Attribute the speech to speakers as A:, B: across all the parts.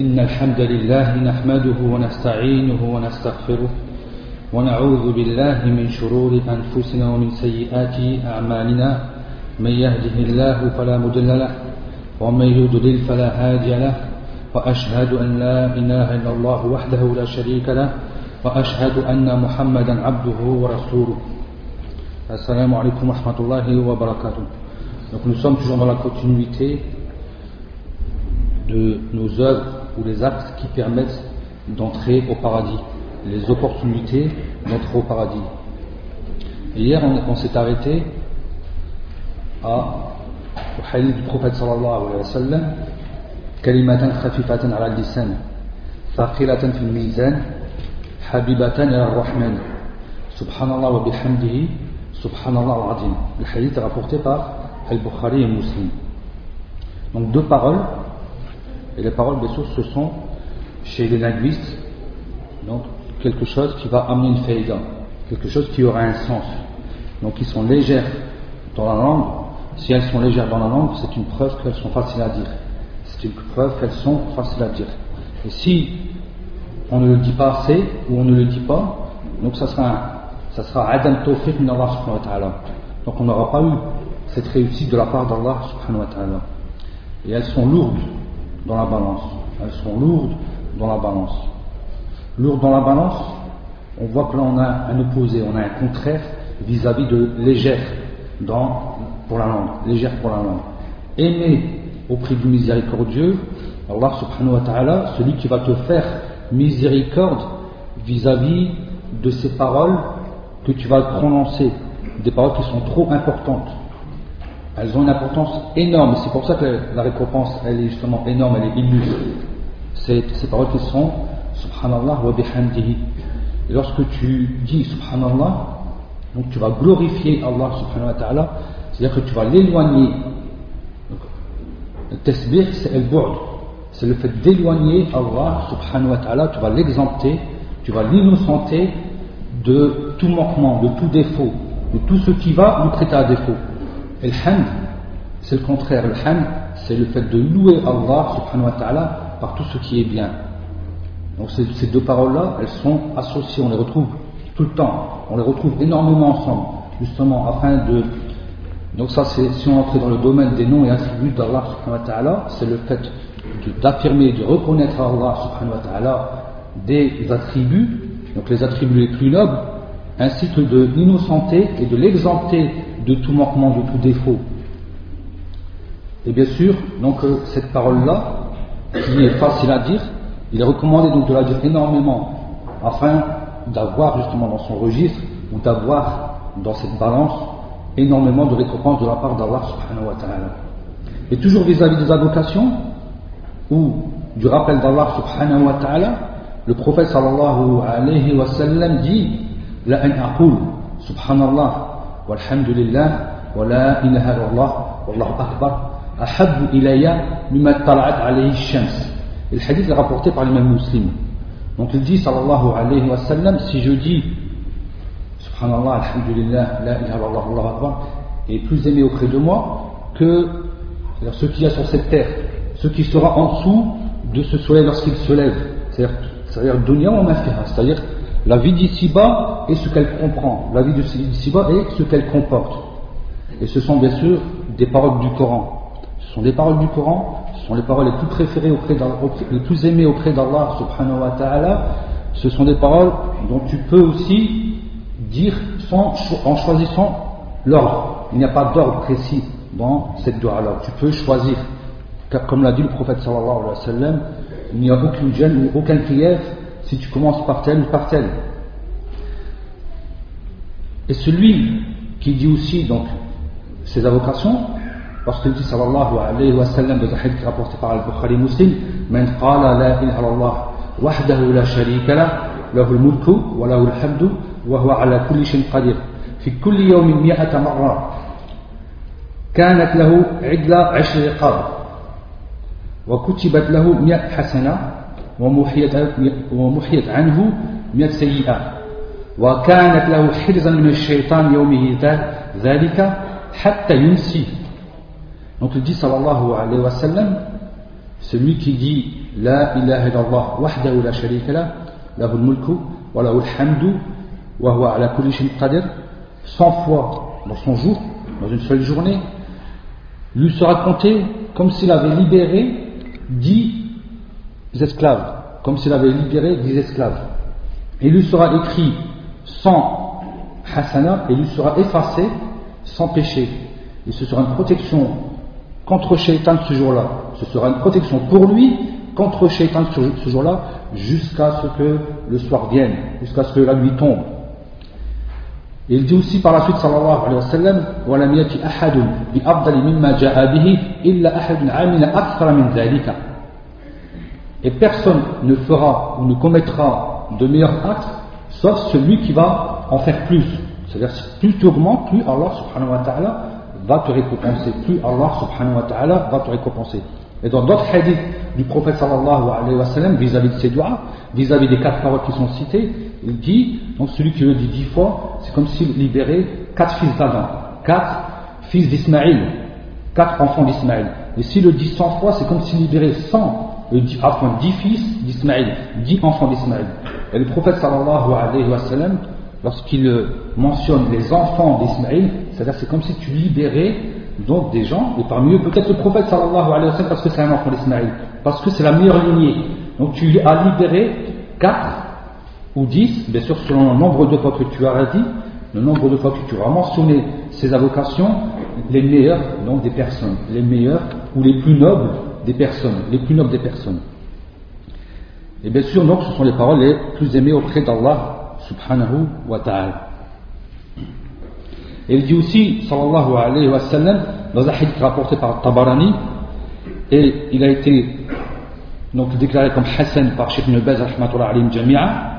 A: إن الحمد لله نحمده ونستعينه ونستغفره ونعوذ بالله من شرور أنفسنا ومن سيئات أعمالنا. من يهده الله فلا مضل له ومن يضلل فلا هادي له. وأشهد أن لا إله إلا الله وحده لا شريك له وأشهد أن محمدا عبده ورسوله. السلام عليكم ورحمة الله وبركاته. Donc nous sommes toujours dans la continuité de nos œuvres ou les actes qui permettent d'entrer au paradis, les opportunités d'entrer au paradis. Et hier, on, on s'est arrêté à, au hadith du prophète sallallahu alayhi wa sallam كلمة خفيفة على اللسان ثقيلة في الميزان حبيبة إلى الرحمن سبحان الله وبحمده سبحان الله العظيم Le hadith est rapporté par Al-Bukhari et Muslim. Donc deux paroles, et les paroles bien sûr ce sont chez les linguistes donc quelque chose qui va amener une faïda, quelque chose qui aura un sens. Donc qui sont légères dans la langue, si elles sont légères dans la langue, c'est une preuve qu'elles sont faciles à dire. C'est une preuve qu'elles sont faciles à dire. Et si on ne le dit pas assez ou on ne le dit pas, donc ça sera ça sera Adam Tawfiq Allah subhanahu wa ta'ala. Donc on n'aura pas eu cette réussite de la part d'Allah subhanahu wa ta'ala. Et elles sont lourdes dans la balance. Elles sont lourdes dans la balance. Lourdes dans la balance, on voit que là on a un opposé, on a un contraire vis-à-vis de légère dans, pour la langue, pour la langue. Aimer au prix du miséricordieux, Allah subhanahu wa ta'ala, celui qui va te faire miséricorde vis-à-vis de ces paroles que tu vas prononcer, des paroles qui sont trop importantes. Elles ont une importance énorme, c'est pour ça que la récompense elle est justement énorme, elle est. C'est ces paroles qui sont Subhanallah wa bihamdihi. Et lorsque tu dis Subhanallah, donc tu vas glorifier Allah subhanahu wa ta'ala, c'est-à-dire que tu vas l'éloigner. Le tasbih, c'est el c'est le fait d'éloigner Allah subhanahu wa ta'ala, tu vas l'exempter, tu vas l'innocenter de tout manquement, de tout défaut, de tout ce qui va nous traiter à défaut. Et le hamd, c'est le contraire. Le hamd, c'est le fait de louer Allah subhanahu wa ta'ala par tout ce qui est bien. Donc ces, deux paroles-là, elles sont associées, on les retrouve tout le temps, on les retrouve énormément ensemble, justement afin de... Donc ça, c'est si on entrait dans le domaine des noms et attributs d'Allah subhanahu wa ta'ala, c'est le fait d'affirmer, de, reconnaître à Allah subhanahu wa ta'ala des attributs, donc les attributs les plus nobles, ainsi que de l'innocenter et de l'exempter de tout manquement, de tout défaut. Et bien sûr, donc euh, cette parole-là, qui est facile à dire, il est recommandé donc de la dire énormément afin d'avoir justement dans son registre ou d'avoir dans cette balance énormément de récompenses de la part d'Allah subhanahu wa ta'ala. Et toujours vis-à-vis des invocations ou du rappel d'Allah subhanahu wa ta'ala, le prophète sallallahu alayhi wa sallam dit La subhanallah walhamdulillah wa la ilaha illallah wallahu akbar ahabbu ilayya mimma tala'at alayhi shams. Et le hadith est rapporté par l'imam muslim. Donc il dit sallallahu alayhi wa sallam si je dis subhanallah alhamdulillah la ilaha illallah wallahu akbar est plus aimé auprès de moi que ce qu'il y a sur cette terre ce qui sera en dessous de ce soleil lorsqu'il se lève. C'est-à-dire dunya ou c'est-à-dire la vie d'ici-bas et ce qu'elle comprend, la vie d'ici-bas et ce qu'elle comporte. Et ce sont bien sûr des paroles du Coran. Ce sont des paroles du Coran, ce sont les paroles les plus préférées auprès les plus aimées auprès d'Allah subhanahu wa ta'ala. Ce sont des paroles dont tu peux aussi dire sans, en choisissant l'ordre. Il n'y a pas d'ordre précis dans cette dua-là. Tu peux choisir car comme l'a dit le prophète sallallahu il n'y a aucune gêne ou aucun prière si tu commences par tel ou par tel. Et celui qui dit aussi donc ses invocations, qu'il dit sallallahu alayhi wa sallam dans un hadith rapporté par Al-Bukhari Muslim, من قال لا إله إلا الله وحده لا شريك له له الملك وله الحمد وهو على كل شيء قدير في كل يوم مئة مرة كانت له عشر رقاب وكتبت له مئة حسنة ومحيت, ومحيت عنه مئة سيئة وكانت له حرزا من الشيطان يومه ذلك حتى ينسي Donc il dit sallallahu alayhi wa sallam, celui qui dit La ilaha illallah wahdahu la sharika la, lahu mulku wa lahu hamdu wa huwa ala kulli shay'in qadir, 100 fois dans son jour, dans une seule journée, lui sera compté comme s'il avait libéré 10 esclaves, comme s'il avait libéré 10 esclaves. Et lui sera écrit sans hasana et lui sera effacé sans péché. Et ce sera une protection contre Shaitan ce jour-là. Ce sera une protection pour lui contre Shaitan ce jour-là jusqu'à ce que le soir vienne, jusqu'à ce que la nuit tombe. Et il dit aussi par la suite sallallahu alayhi wa sallam وَلَمْ يَتِ أَحَدٌ بِأَفْضَلِ مِمَّا جَاءَ بِهِ إِلَّا أَحَدٌ عَمِلَ أَكْثَرَ مِنْ ذَلِكَ et personne ne fera ou ne commettra de meilleurs actes sauf celui qui va en faire plus. C'est-à-dire plus tu augmentes, plus Allah subhanahu wa ta'ala va te récompenser. Plus Allah subhanahu wa ta'ala va te récompenser. Et dans d'autres hadiths du prophète sallallahu alayhi wa sallam vis-à-vis de ces doigts, vis-à-vis des quatre paroles qui sont citées, il dit, donc celui qui le dit dix fois, c'est comme s'il libérait quatre fils d'Adam, quatre fils d'Ismaïl, quatre enfants d'Ismaïl. Et s'il le dit cent fois, c'est comme s'il libérait cent, euh, enfin dix fils d'Ismaïl, dix enfants d'Ismaïl. Et le prophète sallallahu alayhi wa sallam, lorsqu'il mentionne les enfants d'Ismaïl, c'est-à-dire c'est comme si tu libérais donc des gens, et parmi eux peut-être le prophète sallallahu alayhi wa sallam parce que c'est un enfant d'Ismaïl, parce que c'est la meilleure lignée. Donc tu as libéré quatre ou dix, bien sûr selon le nombre de fois que tu as dit, le nombre de fois que tu as mentionné ces avocations, les meilleurs donc des personnes, les meilleurs ou les plus nobles des personnes, les plus nobles des personnes. Et bien sûr donc ce sont les paroles les plus aimées auprès d'Allah subhanahu wa ta'ala. Et il dit aussi, sallallahu alayhi wa sallam, dans un hadith rapporté par Tabarani, et il a été donc déclaré comme Hassan par Sheikh Ibn Baz, rahmatullah alayhim jami'a,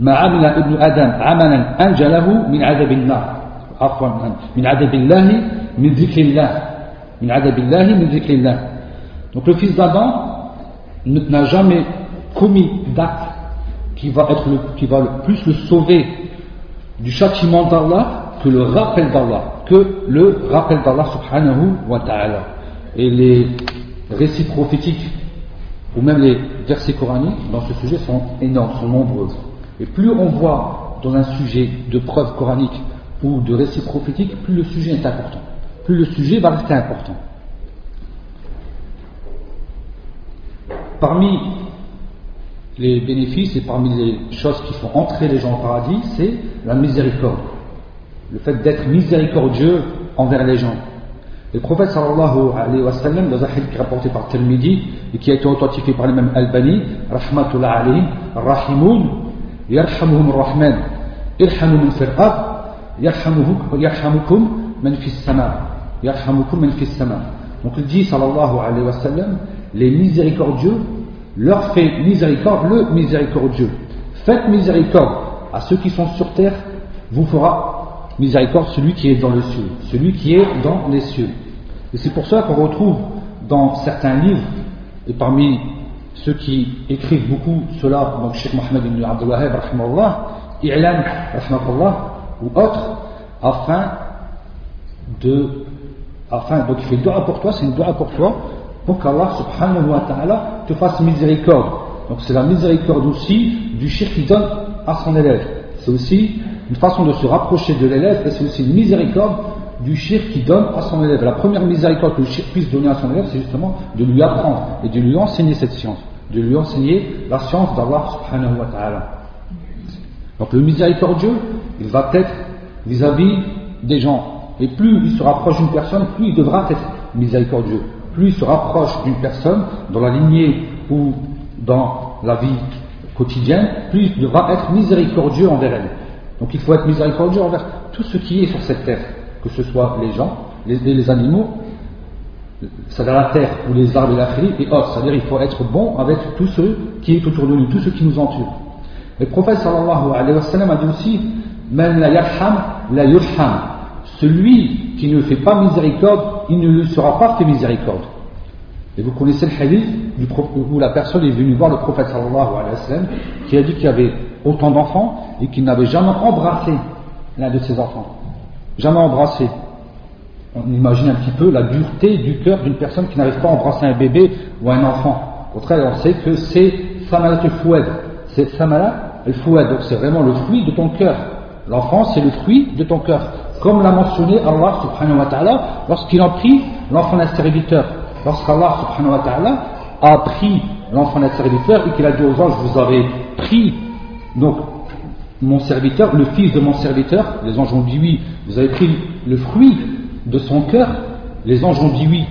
A: ما عمل ابن آدم عملا أنجى له من عذاب النار عفوا من عذاب الله من ذكر الله من عذاب الله من ذكر الله donc le fils d'Adam n'a jamais commis d'acte qui va plus le sauver du châtiment d'Allah que le rappel d'Allah, que le rappel d'Allah subhanahu wa ta'ala. Et les récits prophétiques, ou même les versets coraniques dans ce sujet sont énormes, sont nombreux. Et plus on voit dans un sujet de preuves coraniques ou de récits prophétiques, plus le sujet est important. Plus le sujet va rester important. Parmi les bénéfices et parmi les choses qui font entrer les gens au paradis, c'est la miséricorde le fait d'être miséricordieux envers les gens. Le prophète sallallahu alayhi wa sallam, dans un hadith rapporté par Tirmidhi et qui a été authentifié par l'imam Albani, rahmatullah alayhi, rahimoun, yarhamuhum rahman, irhamu min fir'ab, yarhamukum man fis sama, yarhamukum man fis sama. Donc il dit sallallahu alayhi wa sallam, les miséricordieux leur fait miséricorde, le miséricordieux. Faites miséricorde à ceux qui sont sur terre, vous fera miséricorde celui qui est dans le ciel, celui qui est dans les cieux. Et c'est pour ça qu'on retrouve dans certains livres, et parmi ceux qui écrivent beaucoup cela, donc Cheikh Mohamed ibn Abdul Wahab, I'lan, ou autres, afin de, afin, donc il fait dua pour toi, c'est une dua pour toi, pour qu'Allah subhanahu wa ta'ala te fasse miséricorde. Donc c'est la miséricorde aussi du shirk qui donne à son élève. C'est aussi une façon de se rapprocher de l'élève et c'est aussi une miséricorde du shirk qui donne à son élève. La première miséricorde que le shirk puisse donner à son élève, c'est justement de lui apprendre et de lui enseigner cette science, de lui enseigner la science d'Allah subhanahu wa ta'ala. Donc le miséricordieux, il va être vis-à-vis des gens. Et plus il se rapproche d'une personne, plus il devra être miséricordieux. Plus se rapproche d'une personne dans la lignée ou dans la vie quotidienne, plus il devra être miséricordieux envers elle. Donc il faut être miséricordieux envers tout ce qui est sur cette terre, que ce soit les gens, les, animaux, c'est-à-dire la terre ou les arbres et la fille et autres. C'est-à-dire il faut être bon avec tout ce qui est autour de nous, tout ce qui nous entoure. Le prophète sallallahu alayhi wa sallam a dit aussi Man la yarham la yurham. Celui qui ne fait pas miséricorde, il ne lui sera pas fait miséricorde. Et vous connaissez le hadith où la personne est venue voir le prophète sallallahu alayhi wa qui a dit qu'il y avait autant d'enfants et qu'il n'avait jamais embrassé l'un de ses enfants. Jamais embrassé. On imagine un petit peu la dureté du cœur d'une personne qui n'arrive pas à embrasser un bébé ou un enfant. Au contraire, on sait que c'est Samalat al-Fouad. C'est Samalat al-Fouad. Donc c'est vraiment le fruit de ton cœur. L'enfant, c'est le fruit de ton cœur. Comme l'a mentionné Allah subhanahu wa ta'ala lorsqu'il en prit l'enfant d'un serviteur. Lorsqu'Allah subhanahu wa ta'ala a pris l'enfant d'un serviteur et qu'il a dit aux anges, vous avez pris donc mon serviteur, le fils de mon serviteur, les anges ont dit oui, vous avez pris le fruit de son cœur, les anges ont dit oui.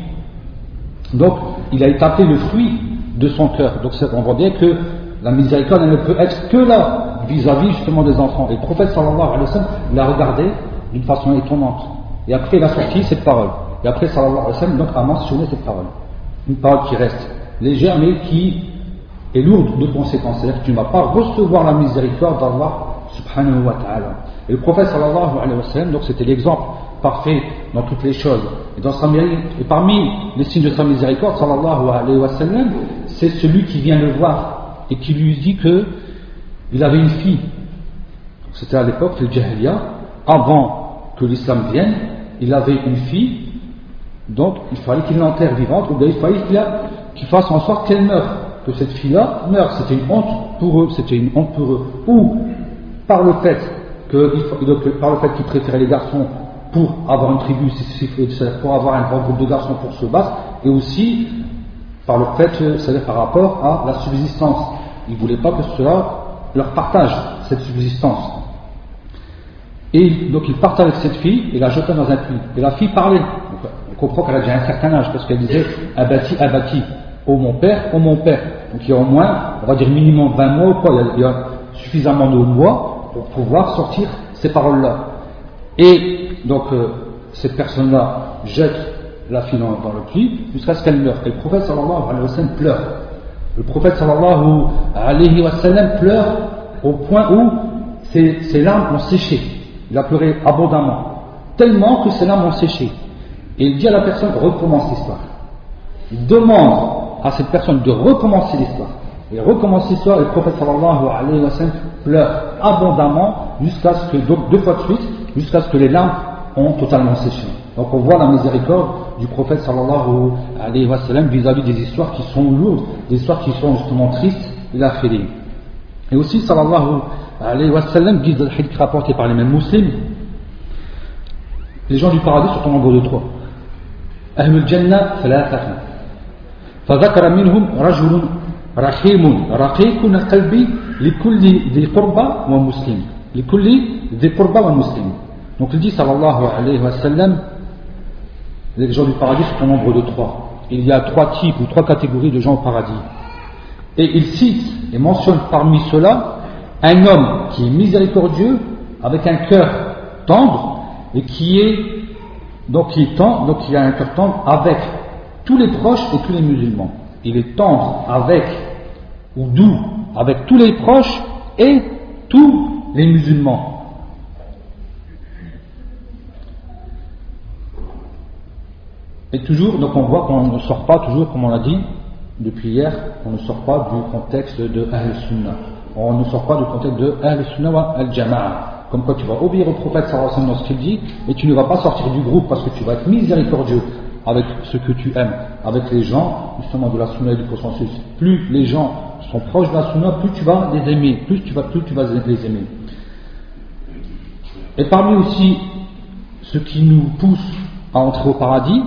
A: Donc, il a étapé le fruit de son cœur. Donc, on voit bien que la miséricorde ne peut être que là, vis-à-vis justement des enfants. Et le prophète sallallahu alayhi wa sallam l'a regardé d'une façon étonnante. Et après, il a sorti cette parole. Et après, sallallahu alayhi wa sallam donc, a mentionné cette parole. Une parole qui reste légère, mais qui est lourde de conséquences. C'est-à-dire que tu ne vas pas recevoir la miséricorde d'Allah subhanahu wa ta'ala. Et le prophète sallallahu alayhi wa sallam, donc c'était l'exemple parfait dans toutes les choses. Et, parmi les signes de sa miséricorde, sallallahu alayhi wa sallam, c'est celui qui vient le voir et qui lui dit que il avait une fille. C'était à l'époque, le Jahiliya, avant que l'islam vienne, il avait une fille, donc il fallait qu'il l'enterre vivante, ou bien il fallait qu'il fasse en sorte qu'elle meure, que cette fille-là meure. C'était une honte pour eux, c'était une honte pour eux. Ou par le fait que, par le fait qu'ils préféraient les garçons pour avoir une tribu, pour avoir un grand groupe de garçons pour se battre, et aussi par le fait, c'est-à-dire par rapport à la subsistance. Ils ne voulaient pas que cela leur partage cette subsistance. Et donc ils partent avec cette fille et la jettent dans un puits. Et la fille parlait. on comprend qu'elle a déjà un certain âge parce qu'elle disait abattu, abattu, oh mon père, oh mon père. Donc il y a au moins, on va dire minimum 20 mois ou quoi, il y a, suffisamment de mois pour pouvoir sortir ces paroles-là. Et donc euh, cette personne-là jette la fille dans, le puits jusqu'à ce qu'elle meure. Et le prophète sallallahu alayhi wa sallam pleure. Le prophète sallallahu alayhi wa sallam pleure au point où ses, larmes ont séché. Il a pleuré abondamment, tellement que ses larmes ont séché. Et il dit à la personne recommence l'histoire. Il demande à cette personne de recommencer l'histoire. Il recommence l'histoire et le prophète sallallahu alayhi wa sallam pleure abondamment jusqu'à ce que, donc deux fois de suite, jusqu'à ce que les larmes ont totalement séché. Donc on voit la miséricorde du prophète sallallahu alayhi wa sallam vis-à-vis des histoires qui sont lourdes, des histoires qui sont justement tristes, il a fait Et aussi sallallahu alayhi wa sallam, guise le hadith rapporté par les mêmes musulmans, les gens du paradis sont en nombre de trois. أهل الجنة ثلاثة فذكر منهم رجل رحيم رقيق قلبي لكل ذي قربى ومسلم لكل ذي قربى ومسلم donc il dit sallallahu alayhi wa sallam les gens du paradis sont au nombre de trois. Il y a trois types ou trois catégories de gens au paradis. Et il cite et mentionne parmi ceux-là un homme qui est miséricordieux, avec un cœur tendre, et qui est donc qui est tendre, donc qui a un cœur tendre avec tous les proches et tous les musulmans. Il est tendre avec ou doux avec tous les proches et tous les musulmans. Et toujours, donc on voit qu'on ne sort pas toujours, comme on l'a dit depuis hier, on ne sort pas du contexte de Ahl-Sunnah. On ne sort pas du contexte de Ahl-Sunnah wa Al-Jama'a. Comme quoi tu vas obéir au prophète sallallahu dans ce qu'il dit, et tu ne vas pas sortir du groupe parce que tu vas être miséricordieux avec ce que tu aimes, avec les gens, justement de la Sunnah et du consensus. Plus les gens sont proches de la Sunnah, plus tu vas les aimer, plus tu vas, plus tu vas les aimer. Et parmi aussi ce qui nous pousse à entrer au paradis,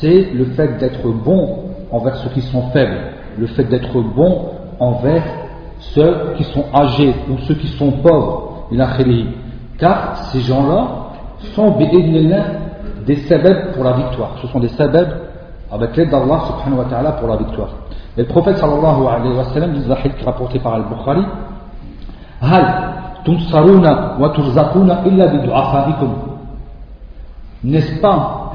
A: c'est le fait d'être bon envers ceux qui sont faibles, le fait d'être bon envers ceux qui sont âgés ou ceux qui sont pauvres, car ces gens-là sont des sabab pour la victoire. Ce sont des sabab avec l'aide d'Allah subhanahu wa ta'ala pour la victoire. Et le prophète sallallahu alayhi wa sallam dit hadith rapporté par Al-Bukhari Hal tunsaruna wa turzaquna illa bidu'afaikum N'est-ce pas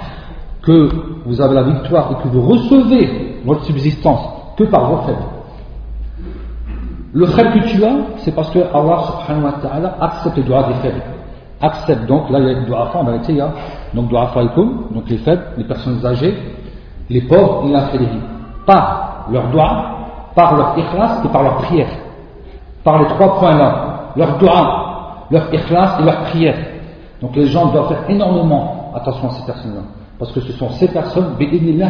A: que vous avez la victoire et que vous recevez votre subsistance que par vos faibles? Le fait que tu as, c'est parce que Allah subhanahu wa ta'ala accepte les doigts des faibles. Accepte donc, là il y a des doigts en vérité, il y a donc doigts donc les faibles, les personnes âgées, les pauvres, il a fait. Par leurs doigts, par leur ikhlas et par leur prière. Par les trois points là, leur doigts, leur ikhlas et leur prière. Donc les gens doivent faire énormément attention à ces personnes-là. Parce que ce sont ces personnes,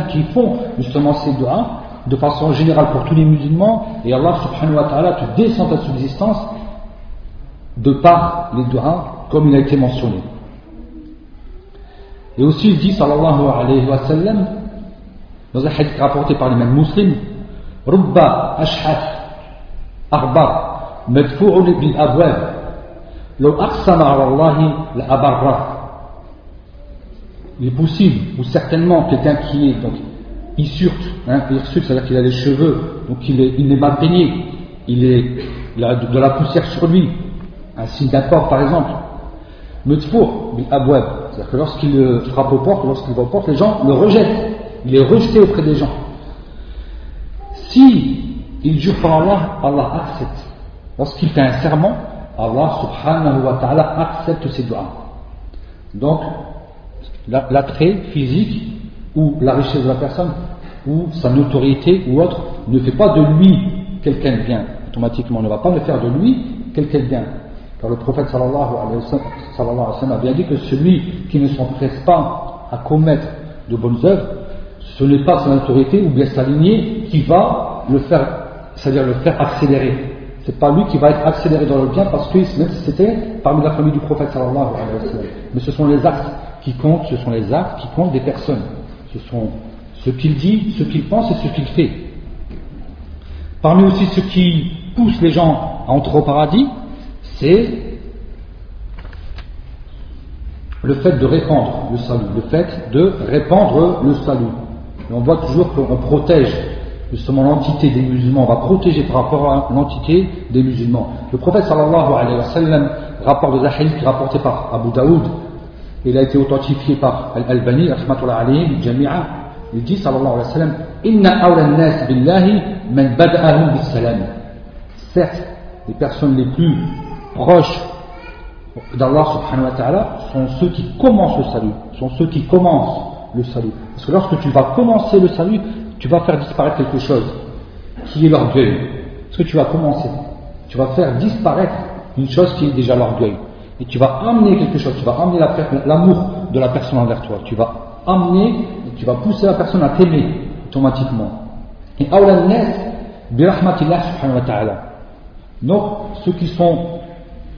A: qui font justement ces doigts de façon générale pour tous les musulmans, et Allah subhanahu wa ta'ala te descend ta subsistance de par les doigts, comme il a été mentionné. Et aussi il dit, sallallahu alayhi wa sallam, dans un hadith rapporté par les mêmes musulmans, Rubba ashhat arba madfu'un bil abwab aqsama ala Allah la abarra il est possible, ou certainement, quelqu'un qui est donc hirsute, hein, c'est-à-dire qu'il a les cheveux, donc il est, il n'est pas peigné, il est a de, la poussière sur lui, un signe d'accord par exemple. Mutfour, abwab, c'est-à-dire que lorsqu'il frappe aux portes, lorsqu'il va aux portes, les gens le rejettent, il est rejeté auprès des gens. Si il jure par Allah, Allah accepte. Lorsqu'il fait un serment, Allah subhanahu wa ta'ala accepte ses doigts. Donc, l'attrait physique ou la richesse de la personne ou sa notoriété ou autre ne fait pas de lui quelqu'un de bien. Automatiquement, on ne va pas le faire de lui quelqu'un de bien. Car le prophète sallallahu alayhi wa sallam a bien dit que celui qui ne s'empresse pas à commettre de bonnes œuvres, ce n'est pas sa notoriété ou bien sa lignée qui va le faire, c'est-à-dire le faire accélérer. C'est pas lui qui va être accéléré dans le bien parce que c'était parmi la famille du prophète sallallahu alayhi wa sallam. Mais ce sont les actes qui comptent, ce sont les actes qui comptent des personnes. Ce sont ce qu'il dit, ce qu'il pense et ce qu'il fait. Parmi aussi ce qui pousse les gens à entrer au paradis, c'est le fait de répandre le salut, le fait de répandre le salut. on voit toujours qu'on protège justement l'entité des musulmans, on va protéger par rapport à l'entité des musulmans. Le prophète sallallahu alayhi wa sallam rapporte des hadiths rapportés par Abu Daoud il a été authentifié par Al-Albani, alayhi, Jami'a, il dit sallallahu alayhi wa sallam, Inna awla nas billahi man bada'ahum bis salam. Certes, les personnes les plus proches d'Allah subhanahu wa ta'ala sont ceux qui commencent le salut, sont ceux qui commencent le salut. Parce que lorsque tu vas commencer le salut, tu vas faire disparaître quelque chose, qui est l'orgueil. Ce que tu vas commencer, tu vas faire disparaître une chose qui est déjà l'orgueil et tu vas amener quelque chose, tu vas amener l'amour de la personne envers toi, tu vas amener, tu vas pousser la personne à t'aimer automatiquement. Et. Donc, ceux qui sont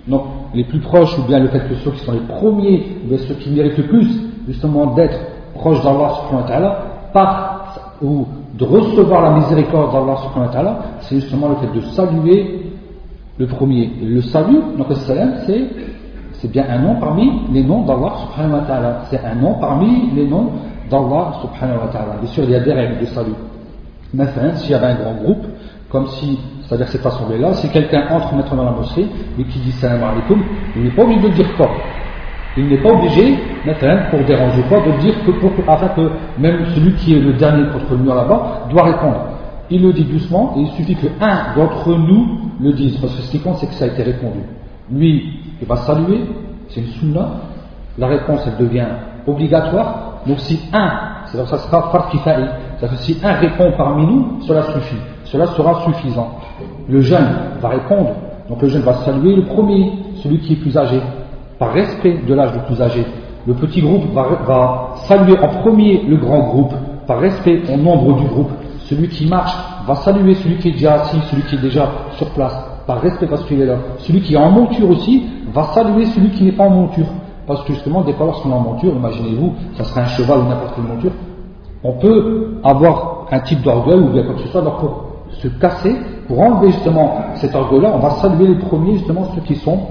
A: donc, les plus proches, ou bien le fait que ceux qui sont les premiers, ou bien ceux qui méritent le plus, justement, d'être proches d'Allah subhanahu wa ta'ala, par, ou de recevoir la miséricorde d'Allah subhanahu wa ta'ala, c'est justement le fait de saluer le premier. Le salut, donc le salam, c'est c'est bien un nom parmi les noms d'Allah subhanahu wa ta'ala. C'est un nom parmi les noms d'Allah subhanahu wa ta'ala. Bien sûr, il y a des règles de salut. Maintenant, s'il y avait un grand groupe, comme si, c'est-à-dire cette assemblée-là, si quelqu'un entre maintenant dans la mosquée et qui dit salam alaikum, il n'est pas obligé de dire fort. Il n'est pas obligé, maintenant, pour déranger pas, de dire que pour, afin que même celui qui est le dernier contre le mur là-bas doit répondre. Il le dit doucement et il suffit que un d'entre nous le dise. Parce que ce qui compte, c'est que ça a été répondu. Lui, il va saluer, c'est une sunna, la réponse elle devient obligatoire, donc si un, c'est ça sera farkifa'i, c'est-à-dire si un répond parmi nous, cela suffit, cela sera suffisant. Le jeune va répondre, donc le jeune va saluer le premier, celui qui est plus âgé, par respect de l'âge du plus âgé. Le petit groupe va, va saluer en premier le grand groupe, par respect au nombre du groupe. Celui qui marche va saluer celui qui est déjà assis, celui qui est déjà sur place par respect parce qu'il est là. Celui qui est en monture aussi va saluer celui qui n'est pas en monture. Parce que justement, dès lorsqu'on est en monture, imaginez-vous, ça serait un cheval ou n'importe quelle monture, on peut avoir un type d'orgueil ou bien quoi que ce soit, alors pour se casser, pour enlever justement cet orgueil-là, on va saluer les premiers, justement ceux qui sont,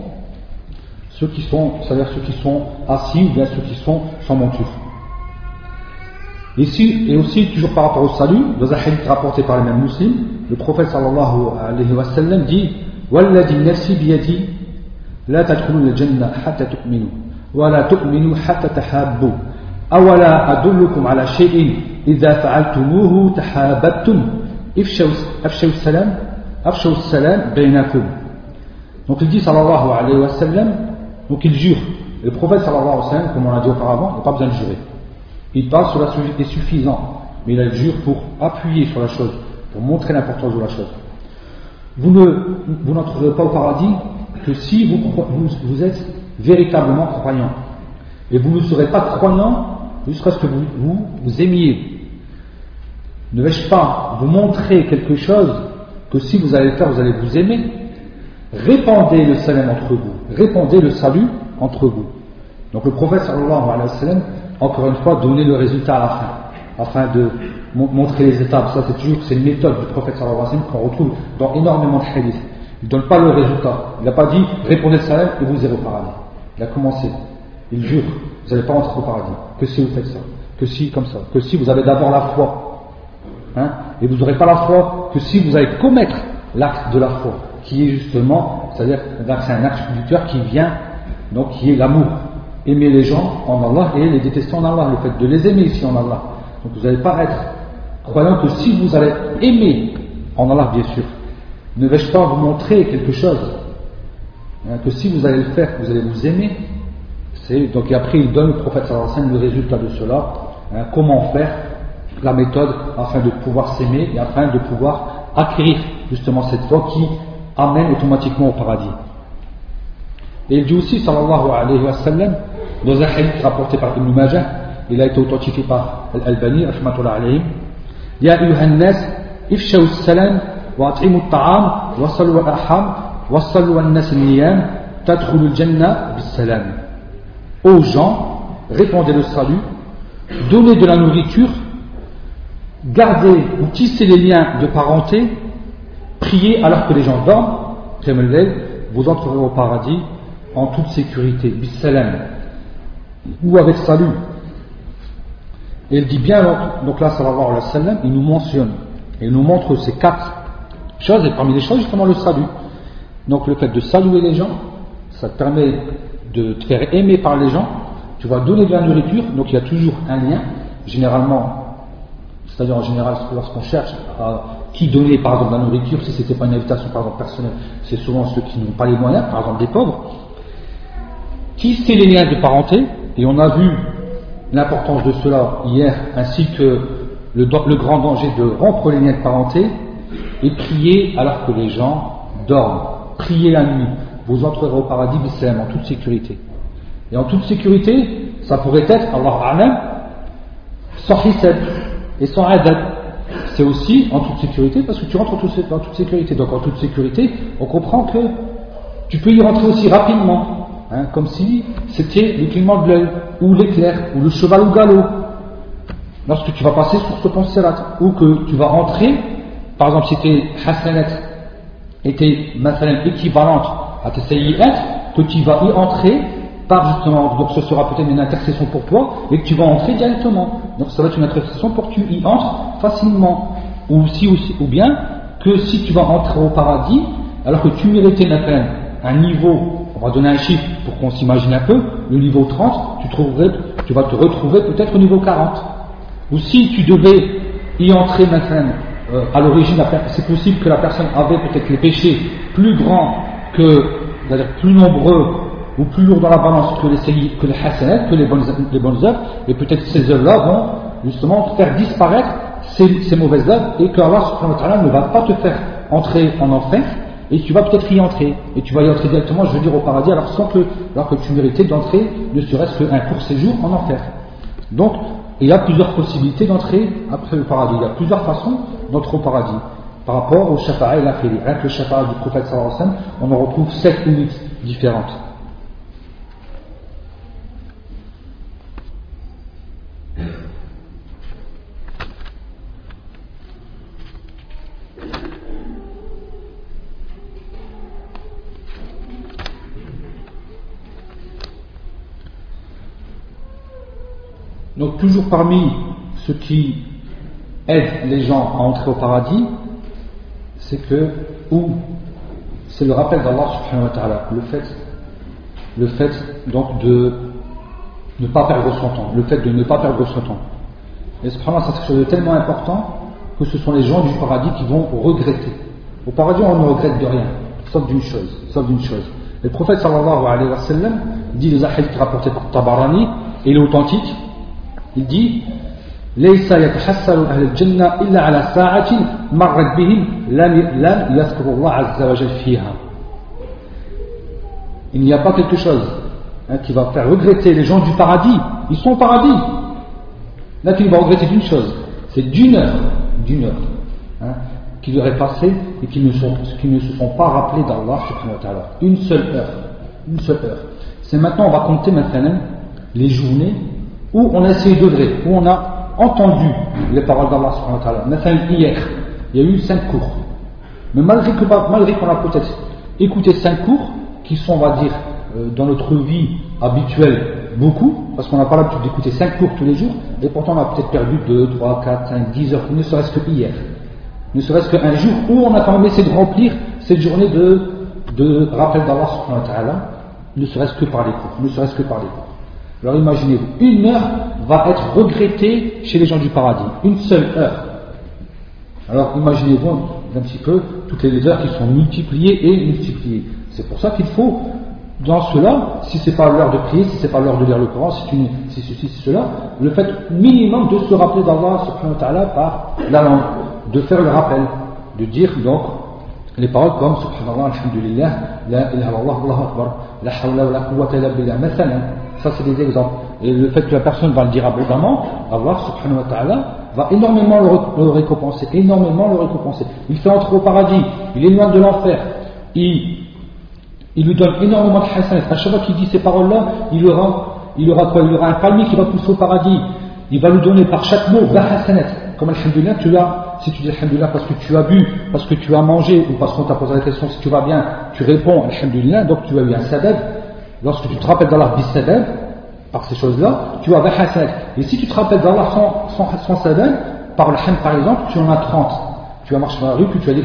A: ceux qui sont, c'est-à-dire ceux qui sont assis ou bien ceux qui sont sans monture. Ici, et aussi, toujours par rapport au salut, dans un hadith rapporté par les mêmes musulmans, le prophète sallallahu alayhi wa sallam dit والذي نفسي بيدي لا تدخلون الجنة حتى تؤمنوا ولا تؤمنوا حتى تحابوا أولا أدلكم على شيء إذا فعلتموه تحاببتم افشوا, افشوا السلام افشوا السلام بينكم Donc il dit sallallahu alayhi wa sallam, donc il jure. Et le prophète sallallahu alayhi wa sallam, comme on l'a dit auparavant, il n'a pas besoin de jurer. Il parle sur la chose est suffisant, mais il a le jure pour appuyer sur la chose, pour montrer l'importance de la chose. Vous ne, n'entrerez pas au paradis que si vous, êtes véritablement croyant. Et vous ne serez pas croyant jusqu'à ce que vous, vous, aimiez Ne vais-je pas vous montrer quelque chose que si vous allez le faire, vous allez vous aimer? Répandez le salam entre vous, répandez le salut entre vous. Donc le prophète sallallahu alayhi wa sallam, encore une fois, donnait le résultat à la fin, afin de montrer les étapes. Ça, c'est toujours c'est une méthode du prophète sallallahu alayhi wa qu'on retrouve dans énormément de hadiths. Il ne donne pas le résultat. Il n'a pas dit répondez le salam et vous irez au paradis. Il a commencé. Il jure, vous n'allez pas entrer au paradis. Que si vous faites ça. Que si comme ça. Que si vous avez d'abord la foi. Hein, et vous n'aurez pas la foi que si vous allez commettre l'acte de la foi, qui est justement, c'est-à-dire c'est un acte du cœur qui vient, donc qui est l'amour. Aimer les gens en Allah et les détester en Allah, le fait de les aimer ici en Allah. Donc vous n'allez pas être croyant que si vous allez aimer en Allah, bien sûr, ne vais-je pas vous montrer quelque chose hein, que si vous allez le faire, vous allez vous aimer donc après il donne le prophète sallallahu le résultat de cela, hein, comment faire la méthode afin de pouvoir s'aimer et afin de pouvoir acquérir justement cette foi qui amène automatiquement au paradis. Et il dit aussi sallallahu alayhi wa sallam dans un hadith rapporté par Ibn Majah, il a été authentifié par Al-Albani, rahmatullah alayhim, Ifshaw salam wa at'imu at-ta'am wa sallu al-arham wa sallu an-nas al-niyam tadkhulu al-jannah bis-salam aux gens, répandez le salut, donnez de la nourriture, gardez ou tissez les liens de parenté, priez alors que les gens dorment, vous entrerez au paradis en toute sécurité, bissalam, ou avec salut. Et il dit bien, donc là, sallallahu alayhi wa sallam, il nous mentionne, il nous montre ces quatre choses, et parmi les choses, justement, le salut. Donc le fait de saluer les gens, ça permet de te faire aimer par les gens, tu vas donner de la nourriture, donc il y a toujours un lien, généralement, c'est-à-dire en général lorsqu'on cherche à qui donner par exemple de la nourriture, si ce n'était pas une invitation par exemple personnelle, c'est souvent ceux qui n'ont pas les moyens, par exemple des pauvres, qui c'est les liens de parenté, et on a vu l'importance de cela hier, ainsi que le, grand danger de rompre les liens de parenté, et prier alors que les gens dorment, prier la nuit, vous entrerez au paradis d'Islam en toute sécurité. Et en toute sécurité, ça pourrait être, Allah A'lam, sans hisab et sans adab. C'est aussi en toute sécurité parce que tu rentres en toute, sécurité. Donc en toute sécurité, on comprend que tu peux y rentrer aussi rapidement, hein, comme si c'était le clignement de l'œil, ou l'éclair, ou le cheval au galop. Lorsque tu vas passer sur ce pont ou que tu vas rentrer, par exemple si tes hasanat étaient équivalentes à tes que tu vas y entrer par justement, donc ce sera peut-être une intercession pour toi, et que tu vas entrer directement. Donc ça va être une intercession pour que tu y entres facilement. Ou, si, ou, bien que si tu vas entrer au paradis, alors que tu méritais peine, un niveau, on va donner un chiffre pour qu'on s'imagine un peu, le niveau 30, tu, trouverais, tu vas te retrouver peut-être au niveau 40. Ou si tu devais y entrer maintenant, euh, à l'origine, c'est possible que la personne avait peut-être les péchés plus grands c'est-à-dire plus nombreux ou plus lourds dans la balance que les, que les que les bonnes, les bonnes œuvres, et peut-être ces œuvres-là vont justement faire disparaître ces, mauvaises œuvres et que Allah ne va pas te faire entrer en enfer et tu vas peut-être y entrer et tu vas y entrer directement, je veux dire, au paradis alors, sans que, alors que tu méritais d'entrer ne serait-ce qu'un court séjour en enfer. Donc, il y a plusieurs possibilités d'entrer après le paradis, il y a plusieurs façons d'entrer au paradis par rapport au shafa'a et. Rien que le shafa'a du prophète sallallahu on en retrouve sept huit différentes. Donc toujours parmi ceux qui aident les gens à entrer au paradis, c'est que, ou c'est le rappel d'Allah subhanahu wa ta'ala, le fait, le fait donc de ne pas perdre son temps, le fait de ne pas perdre son temps. Et subhanallah, c'est quelque chose de tellement important que ce sont les gens du paradis qui vont regretter. Au paradis, on ne regrette de rien, sauf d'une chose, sauf d'une chose. Le prophète sallallahu alayhi wa sallam dit les hadiths rapportés par Tabarani, et il est authentique, il dit ليس يتحسر أهل الجنة إلا على ساعة مرت بهم لم يذكر الله عز وجل فيها Il n'y a pas quelque chose hein, qui va faire regretter les gens du paradis. Ils sont au paradis. Là, tu vas regretter d'une chose. C'est d'une heure, d'une heure, hein, qui leur est passée et qui ne, sont, qui ne se sont pas rappelés d'Allah subhanahu wa ta'ala. Une seule heure. Une seule heure. C'est maintenant, on va compter maintenant les journées où on a essayé d'œuvrer, où on a entendu les paroles d'Allah subhanahu wa ta'ala. Maintenant, hier, il y a eu cinq cours. Mais malgré qu'on a peut-être écouté cinq cours, qui sont, on va dire, euh, dans notre vie habituelle, beaucoup, parce qu'on n'a pas l'habitude d'écouter 5 cours tous les jours, et pourtant on a peut-être perdu 2, 3, 4, 5, 10 heures, ne serait-ce que hier. Ne serait-ce qu'un jour où on a quand même essayé de remplir cette journée de, de rappel d'Allah ne serait-ce que par les cours, ne serait-ce que par les cours. Alors imaginez-vous, une heure va être regrettée chez les gens du paradis, une seule heure. Alors imaginez-vous un petit peu toutes les heures qui sont multipliées et multipliées. C'est pour ça qu'il faut dans cela, si ce n'est pas l'heure de prier, si ce n'est pas l'heure de lire le Coran, si, c'est ceci, c'est cela, le fait minimum de se rappeler d'Allah subhanahu wa ta'ala par la langue, de faire le rappel, de dire donc les paroles comme Subhanallah, Alhamdulillah, La ilaha illallah, Allahu Akbar, La hawla wa la quwwata illa Ça, c'est des exemples. Et le fait que la personne va le dire abondamment, Allah subhanahu wa ta'ala va énormément le, récompenser, énormément le récompenser. Il fait entrer au paradis, il est loin de l'enfer, il lui donne énormément de hasanat. À chaque fois qu'il dit ces paroles-là, il aura, il aura quoi? Il aura un palmier qui va pousser au paradis. Il va lui donner par chaque mot 20 hasanat. Comme Alhamdulillah, tu as, si tu dis Alhamdulillah parce que tu as bu, parce que tu as mangé, ou parce qu'on t'a posé la question si tu vas bien, tu réponds Alhamdulillah, donc tu as eu un sabab. Lorsque tu te rappelles d'Allah bis sabab, par ces choses-là, tu as 20 hasanat. Et si tu te rappelles d'Allah sans, sans, sans par le ham par exemple, tu en as 30. Tu as marché dans la rue, puis tu as dit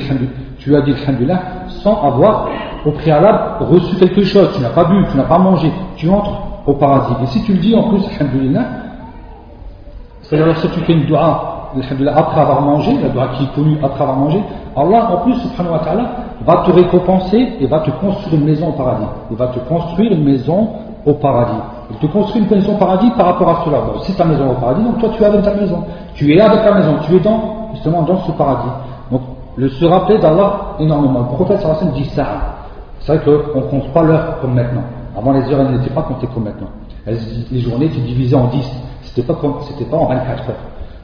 A: tu as dit Alhamdulillah sans avoir au préalable reçu quelque chose, tu n'as pas bu, tu n'as pas mangé, tu entres au paradis. Et si tu le dis en plus, Alhamdulillah, c'est-à-dire si tu fais une dua, après avoir mangé, la dua qui est connue après avoir mangé, Allah en plus, subhanahu wa ta'ala, va te récompenser et va te construire une maison au paradis. Il va te construire une maison au paradis. Il te construit une maison au paradis par rapport à cela. Bon, c'est ta maison au paradis, donc toi tu es avec ta maison. Tu es avec ta maison, tu es dans, justement dans ce paradis. Donc, le se rappeler d'Allah énormément. Le prophète sallallahu dit ça. C'est vrai qu'on ne compte pas l'heure comme maintenant. Avant, les heures elles n'étaient pas comptées comme maintenant. les journées étaient divisées en 10. C'était pas, pas en 24 heures.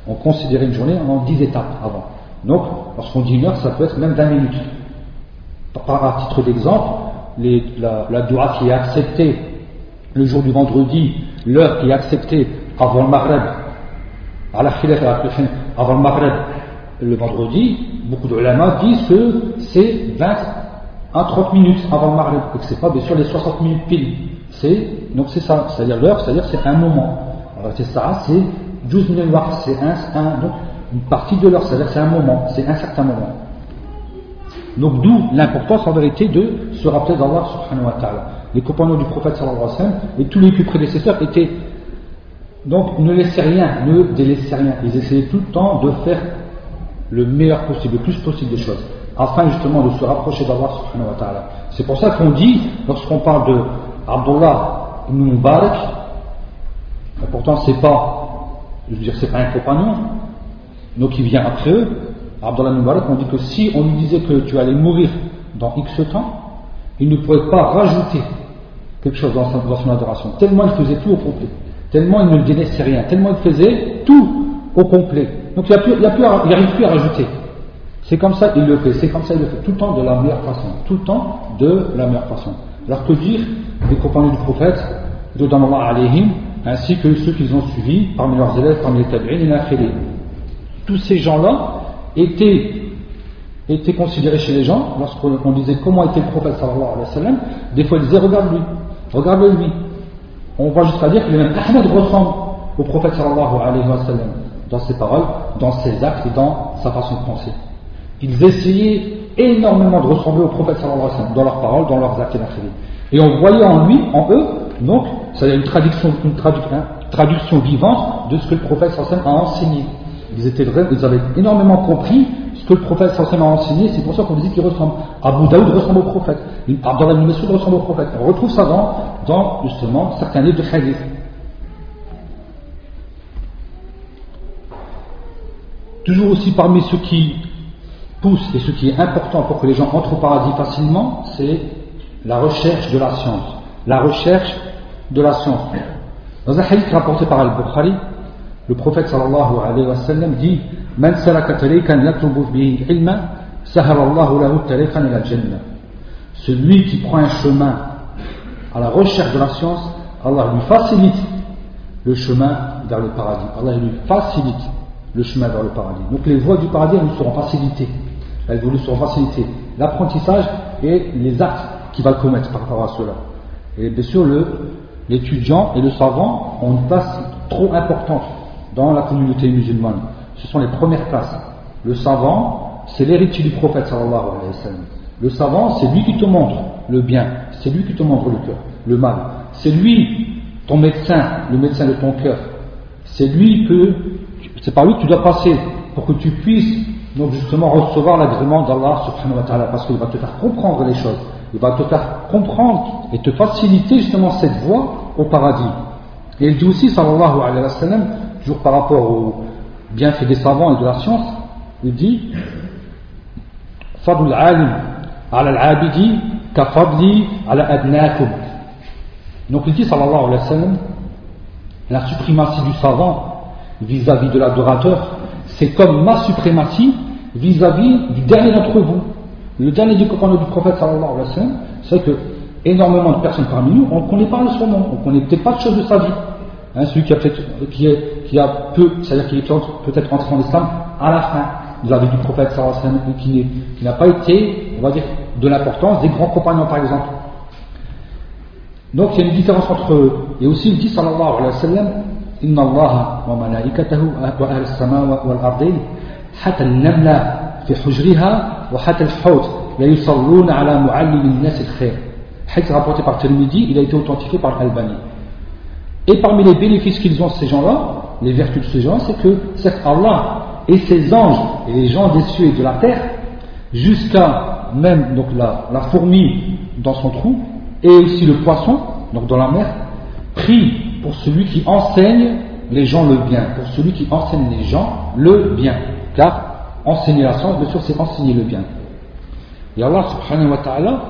A: On considérait une journée en 10 étapes avant. Donc, lorsqu'on dit une heure, ça peut être même 20 minutes. Par, titre d'exemple, la, la dua qui est acceptée le jour du vendredi, l'heure qui est acceptée avant le maghreb, à la avant le maghreb, le vendredi, beaucoup de ulama disent que c'est 20 à 30 minutes avant le maghrib, et que c'est pas bien sûr les 60 minutes pile. Donc c'est ça, c'est-à-dire l'heure, c'est-à-dire c'est un moment. Alors c'est ça, c'est 12 minutes c'est un, une partie de l'heure, c'est-à-dire c'est un moment, c'est un certain moment. Donc d'où l'importance en vérité de se rappeler d'Allah subhanahu wa ta'ala. Les compagnons du prophète sallallahu alayhi wa et tous les plus prédécesseurs étaient donc ne laissaient rien, ne délaissaient rien. Ils essayaient tout le temps de faire le meilleur possible, le plus possible des choses, afin justement de se rapprocher d'Allah subhanahu wa ta'ala. C'est pour ça qu'on dit, lorsqu'on parle de Abdullah ibn Mubarak, pourtant c'est pas, je veux dire, c'est pas un compagnon, donc il vient après eux, Abdullah Mubarak, on dit que si on lui disait que tu allais mourir dans X temps, il ne pourrait pas rajouter quelque chose dans son, adoration, tellement il faisait tout au complet, tellement il ne délaissait rien, tellement il faisait tout au complet. Donc il n'arrive plus à rajouter. C'est comme ça il le fait, c'est comme ça il le fait, tout le temps de la meilleure façon, tout le temps de la meilleure façon. Alors que dire les compagnons du prophète, alayhim, ainsi que ceux qu'ils ont suivis parmi leurs élèves, parmi les tabi'in et Tous ces gens-là étaient, étaient considérés chez les gens, lorsqu'on disait comment était le prophète sallallahu alayhi wa des fois ils disaient regarde lui, regarde lui. On voit jusqu'à dire que même Ahmed ressemble au prophète sallallahu alayhi wa dans ses paroles, dans ses actes et dans sa façon de penser. Ils essayaient énormément de ressembler au prophète sallallahu alayhi wa dans leurs paroles, dans leurs actes et Et on voyait en lui, en eux, donc, c'est une hein, traduction vivante de ce que le prophète sallam a enseigné. Ils, étaient ils avaient énormément compris ce que le prophète sallam a enseigné, c'est pour ça qu'on disait qu'il ressemble. Abu Daoud ressemble au prophète. Abdullah ibn Massoud ressemble au prophète. On retrouve ça dans, dans justement certains livres de hadith. Toujours aussi parmi ceux qui poussent et ce qui est important pour que les gens entrent au paradis facilement, c'est la recherche de la science. La recherche de la science. Dans un hadith rapporté par Al-Bukhari, le prophète sallallahu alayhi wa dit Man tariqan bihi ilma, lahu tariqan ila. Celui qui prend un chemin à la recherche de la science, Allah lui facilite le chemin vers le paradis. Allah lui facilite le chemin vers le paradis. Donc les voies du paradis, elles nous seront facilitées. Elles nous seront facilitées. L'apprentissage et les actes qu'il va commettre par rapport à cela. Et bien sûr, l'étudiant et le savant ont une place trop importante dans la communauté musulmane. Ce sont les premières places. Le savant, c'est l'héritier du prophète sallallahu. Le savant, c'est lui qui te montre le bien, c'est lui qui te montre le cœur, le mal. C'est lui, ton médecin, le médecin de ton cœur. C'est lui que, c'est par lui que tu dois passer pour que tu puisses donc justement recevoir l'agrément d'Allah subhanahu wa ta'ala parce qu'il va te faire comprendre les choses. Il va te faire comprendre et te faciliter justement cette voie au paradis. Et il dit aussi, sallallahu alayhi wa sallam, toujours par rapport au bienfait des savants et de la science, il dit, Fadul alim ala al-abidi ka fadli ala adnakum. Donc il dit, sallallahu alayhi wa sallam, la suprématie du savant vis-à-vis de l'adorateur, c'est comme ma suprématie vis-à-vis du dernier d'entre vous. Le dernier du compagnon du prophète sallallahu alayhi wa sallam, c'est que énormément de personnes parmi nous, on ne connaît pas son nom, on ne connaît peut-être pas de choses de sa vie. Hein, celui qui a, qui, est, qui a peu, c'est-à-dire qui est peut-être entré en islam à la fin vous avez du prophète sallallahu alayhi wa sallam qui n'a pas été, on va dire, de l'importance des grands compagnons par exemple. Donc il y a une différence entre eux. Et aussi il dit sallallahu alayhi wa sallam إن الله وملائكته وأهل السماء والأرضين حتى النملة في حجرها وحتى الحوت لا يصلون على معلم الناس الخير Hadith rapporté par Tirmidhi, il a été authentifié par Albani. Et parmi les bénéfices qu'ils ont, ces gens-là, les vertus de ces gens-là, c'est que c'est Allah et ses anges et les gens des cieux et de la terre, jusqu'à même donc la, la, fourmi dans son trou, et aussi le poisson, donc dans la mer, prient pour celui qui enseigne les gens le bien, pour celui qui enseigne les gens le bien. Car enseigner la science, bien sûr, c'est enseigner le bien. Et Allah subhanahu wa ta'ala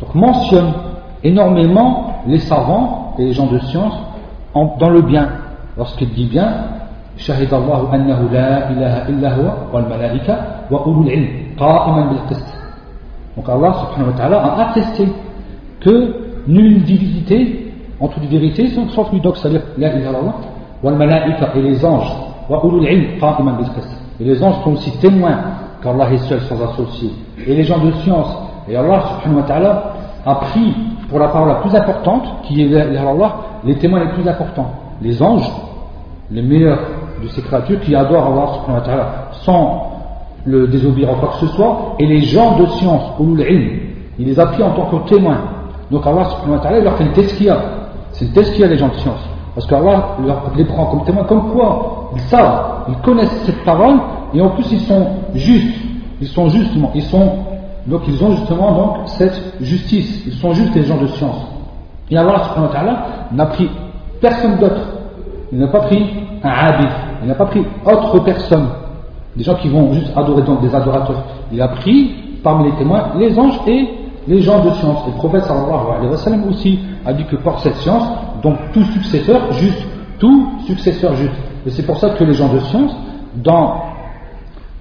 A: donc mentionne énormément les savants et les gens de science en, dans le bien. Lorsqu'il dit bien, شهد الله أنه لا إله إلا هو والملائكة وأولو العلم قائما بالقسط Donc Allah subhanahu wa ta'ala a attesté que nulle divinité, en toute vérité, sauf lui, donc c'est-à-dire la ilaha illallah, wal malaika et les anges, wa ulul ilm qa'iman bil qist. Et les anges sont aussi témoins qu'Allah est seul sans associé. Et les gens de science, et Allah subhanahu wa ta'ala a pris pour la parole la plus importante, qui est la Allah, les témoins les plus importants. Les anges, les meilleurs de ces créatures qui adorent Allah subhanahu wa ta'ala sans le désobéir en quoi que ce soit, et les gens de science, il les a pris en tant que témoins. Donc Allah subhanahu wa ta'ala leur fait une teskia. C'est une teskia les gens de science. Parce qu'Allah les prend comme témoins, comme quoi ils savent, ils connaissent cette parole, et en plus ils sont justes. Ils sont justement, ils sont, donc ils ont justement donc cette justice. Ils sont justes les gens de science. Et Allah subhanahu wa ta'ala n'a pris personne d'autre. Il n'a pas pris un abid, il n'a pas pris autre personne, des gens qui vont juste adorer, donc des adorateurs. Il a pris parmi les témoins les anges et les gens de science. Et le prophète sallallahu alayhi wa sallam aussi a dit que par cette science, donc tout successeur juste, tout successeur juste. Et c'est pour ça que les gens de science, dans,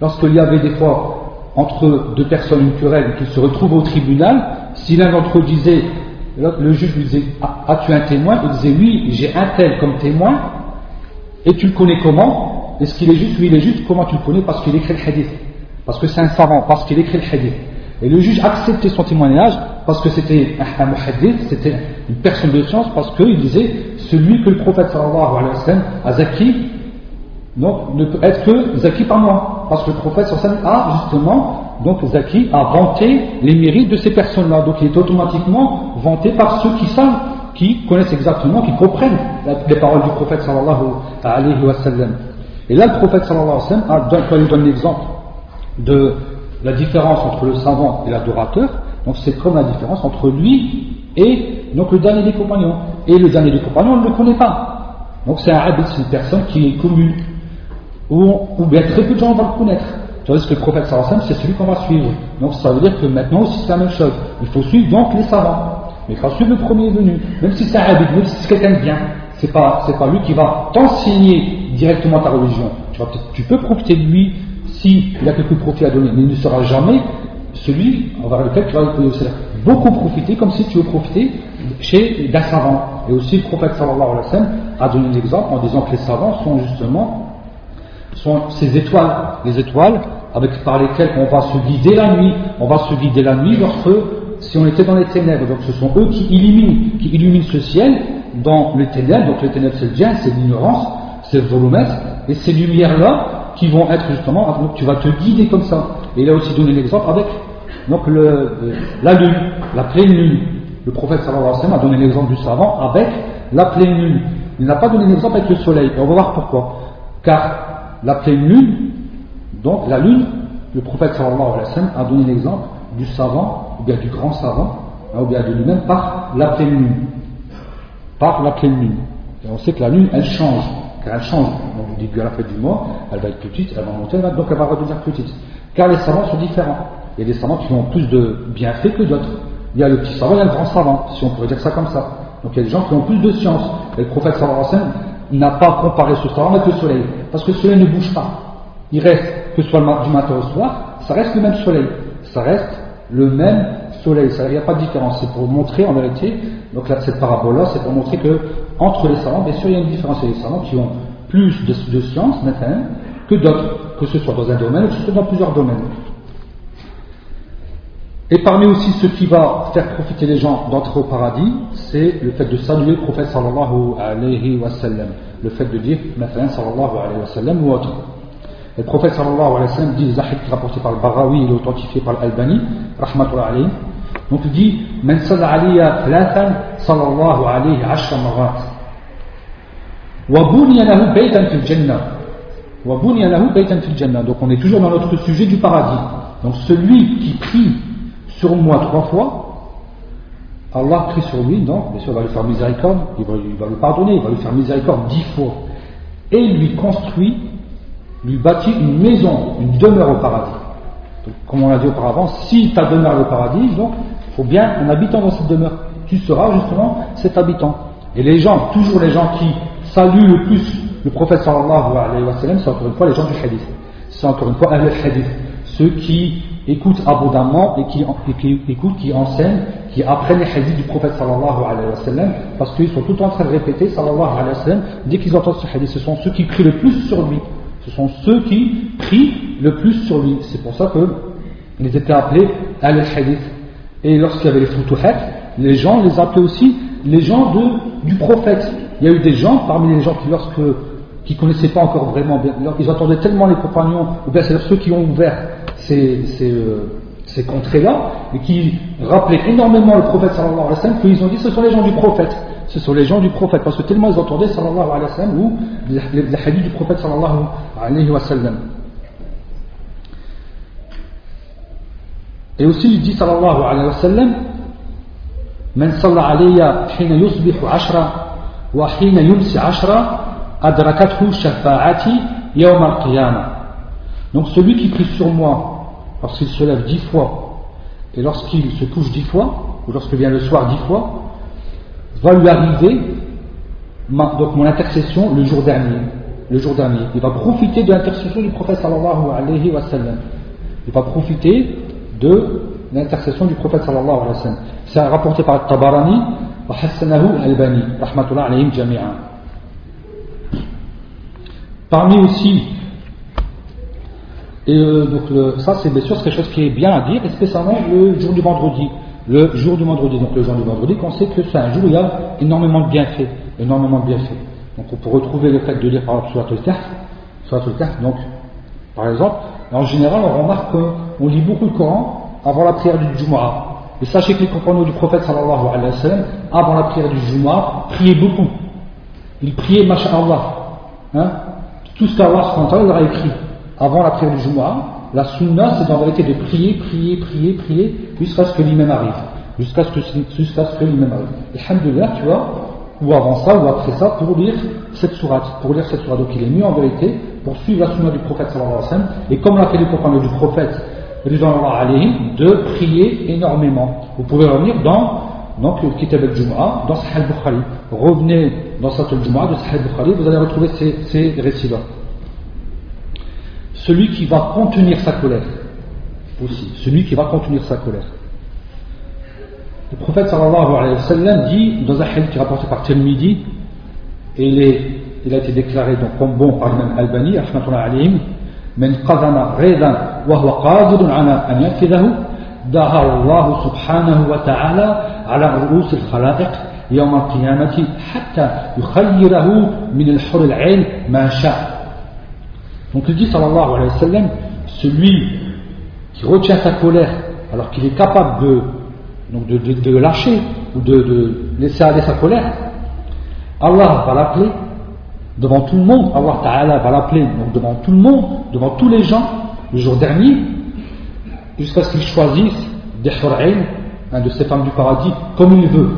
A: lorsqu'il y avait des fois entre deux personnes une qui se retrouvent au tribunal, si l'un d'entre eux disait, le juge lui disait As-tu un témoin? Il disait Oui, j'ai un tel comme témoin, et tu le connais comment? Est-ce qu'il est juste? Oui, il est juste. Comment tu le connais? Parce qu'il écrit le hadith. Parce que c'est un savant, parce qu'il écrit le hadith. Et le juge acceptait son témoignage parce que c'était un, muhaddith, c'était une personne de science, parce qu'il disait celui que le prophète sallallahu alayhi wa sallam a zaki, donc ne peut être que zaki par moi. Parce que le prophète sallallahu alayhi wa sallam a justement, donc zaki a vanté les mérites de ces personnes-là. Donc il est automatiquement vanté par ceux qui savent qui connaissent exactement, qui comprennent les paroles du prophète sallallahu alayhi wa sallam. Et là, le prophèt sallallahu alayhi wa sallam, a, quand il donne l'exemple de la différence entre le savant et l'adorateur, donc c'est comme la différence entre lui et donc le dernier des compagnons. Et le dernier des compagnons, on ne le connaît pas. Donc c'est un habit, c'est une personne qui est commune, ou, bien très peu de gens vont le connaître. Tandis que le prophète sallallahu c'est celui qu'on va suivre. Donc ça veut dire que maintenant aussi c'est la même chose. Il faut suivre donc les savants. Mais il faut suivre le premier venu, même si c'est un habit, même si c'est quelqu'un de bien, c'est pas, pas lui qui va t'enseigner directement ta religion. Tu, peux profiter de lui s'il il a quelques profits à donner, mais il ne sera jamais celui envers lequel tu vas beaucoup profiter, comme si tu veux profiter chez d'un savant. Et aussi le prophète sallallahu alayhi a donné un exemple en disant que les savants sont justement sont ces étoiles, les étoiles avec, par lesquelles on va se guider la nuit. On va se guider la nuit lorsque, si on était dans les ténèbres, donc ce sont eux qui illuminent, qui illuminent ce ciel dans les ténèbres. Donc les ténèbres c'est le c'est l'ignorance, c'est le volumètre, et ces lumières-là qui vont être justement, tu vas te guider comme ça. Et il a aussi donné l'exemple avec le, la lune, la pleine lune. Le prophète sallallahu alayhi wa sallam a donné l'exemple du savant avec la pleine lune. Il n'a pas donné l'exemple avec le soleil. Et on va voir pourquoi. Car la pleine lune, donc la lune, le prophète sallallahu alayhi wa sallam a donné l'exemple du savant, ou bien du grand savant, hein, ou bien de lui-même, par la pleine lune. Par la pleine lune. Et on sait que la lune, elle change, car elle change. Donc, du début à la fin du mois, elle va être petite, elle va monter, donc elle va redevenir petite. Car les savants sont différents. Il y a des savants qui ont plus de bienfaits que d'autres. Il y a le petit savant, il y a le grand savant, si on pourrait dire ça comme ça. Donc il y a des gens qui ont plus de science. Et le prophète sallallahu n'a pas comparé ce savant avec le soleil. Parce que le soleil ne bouge pas. Il reste, que ce soit du matin au soir, ça reste le même soleil. Ça reste le même soleil. Il n'y a pas de différence. C'est pour montrer en vérité, donc là, cette parabole-là, c'est pour montrer que entre les savants, bien sûr, il y a une différence. Il y a des savants qui ont plus de, de science maintenant que d'autres, que ce soit dans un domaine ou que ce soit dans plusieurs domaines. Et parmi aussi ce qui va faire profiter les gens d'entrer au paradis, c'est le fait de saluer le prophète sallallahu alayhi wa sallam. Le fait de dire, maintenant sallallahu alayhi wa sallam ou autre. Et le prophète sallallahu alayhi wa sallam dit, rapporté par le Barawi, est authentifié par l'Albani, rahmatullah alayhi. Donc il dit, Man thalathan sallallahu alayhi ashra marat. Lahu baytan jannah. Lahu baytan fil jannah. Donc on est toujours dans notre sujet du paradis. Donc celui qui prie sur moi trois fois, Allah prie sur lui, donc, bien sûr, il va lui faire miséricorde, il va, il va lui pardonner, il va lui faire miséricorde dix fois, et lui construit, lui bâtit une maison, une demeure au paradis. Comme on l'a dit auparavant, si ta demeure au paradis, donc, il faut bien un habitant dans cette demeure. Tu seras justement cet habitant. Et les gens, toujours les gens qui saluent le plus le prophète sallallahu alayhi wa sallam, c'est encore une fois les gens du hadith. C'est encore une fois le hadith. Ceux qui écoutent abondamment et qui, écoutent, qui enseignent, qui apprennent les hadiths du prophète sallallahu alayhi wa sallam, parce qu'ils sont tout en train de répéter sallallahu alayhi wa sallam, dès qu'ils entendent ce hadith, ce sont ceux qui prient le plus sur lui. Ce sont ceux qui prient le plus sur lui. C'est pour ça qu'ils étaient appelés al-hadith. Et lorsqu'il y avait les futuhat, les gens les appelaient aussi les gens du prophète. Il y a eu des gens, parmi les gens qui, lorsque qui connaissaient pas encore vraiment bien, ils entendaient tellement les compagnons, ou bien c'est ceux qui ont ouvert ces, euh, ces, contrées-là, et qui rappelaient énormément le prophète sallallahu alayhi wa sallam, qu'ils ont dit ce sont les gens du prophète Ce sont les gens du prophète, parce que tellement ils entendaient sallallahu alayhi wa sallam, ou les, hadiths du prophète sallallahu alayhi wa sallam. Et aussi il dit sallallahu alayhi wa sallam, من صلى علي حين يصبح عشرة وحين يمسي عشرة أدركته شفاعتي يوم القيامة donc celui qui prie sur moi lorsqu'il se lève dix fois et lorsqu'il se couche dix fois, ou lorsque vient le soir dix fois, va lui arriver donc mon intercession le jour dernier. Le jour dernier. Il va profiter de l'intercession du prophète sallallahu alayhi wa sallam. Il va profiter de l'intercession du prophète sallallahu alayhi wa sallam. C'est rapporté par Tabarani wa Hassanahu al-Bani, rahmatullah alayhim jami'a. Parmi aussi et euh, donc ça, c'est bien sûr quelque chose qui est bien à dire, et spécialement le jour du vendredi. Le jour du vendredi, donc le jour du vendredi, qu'on sait que c'est un jour où il y a énormément de bienfaits, énormément de bienfaits. Donc on peut retrouver le fait de lire par exemple sur le Kahf, donc par exemple, en général on remarque qu'on lit beaucoup le Coran avant la prière du Jumu'ah. Et sachez que les compagnons du prophète sallallahu alayhi wa sallam, avant la prière du Jumu'ah, priaient beaucoup. Ils priaient, masha'Allah. Hein, tout ce qu'Allah leur a écrit avant la prière du Jumu'ah, la sunna, c'est en vérité de prier, prier, prier, prier, jusqu'à ce que l'imam arrive. Jusqu'à ce que, jusqu'à ce que l'imam arrive. Alhamdulillah, tu vois, ou avant ça, ou après ça, pour lire cette sourate. Pour lire cette sourate. Donc il est mieux en vérité, pour suivre la sunna du prophète sallallahu alayhi wa sallam, et comme l'a fait le compagnons du prophète, de prier énormément. Vous pouvez revenir dans donc Kitab al-Jum'a dans Sahih al-Bukhari. Revenez dans Sahih al-Jum'a de Sahih al-Bukhari, vous allez retrouver ces, ces récits-là Celui qui va contenir sa colère, aussi, celui qui va contenir sa colère. Le prophète sallallahu alayhi wa sallam dit, dans un hadith qui est rapporté par Tirmidhi, et il, est, il a été déclaré donc comme bon par l'imam Albani, alayhim, من قدم غيظا وهو قادر على أن ينفذه دعا الله سبحانه وتعالى على رؤوس الخلائق يوم القيامة حتى يخيره من الحر العين ما شاء Donc il dit sallallahu alayhi wa sallam, celui qui retient sa colère alors qu'il est capable de, lâcher ou de, laisser aller sa colère, Allah va l'appeler devant tout le monde, Allah va l'appeler devant tout le monde, devant tous les gens, le jour dernier, jusqu'à ce qu'il choisisse des de ces femmes du paradis, comme il veut.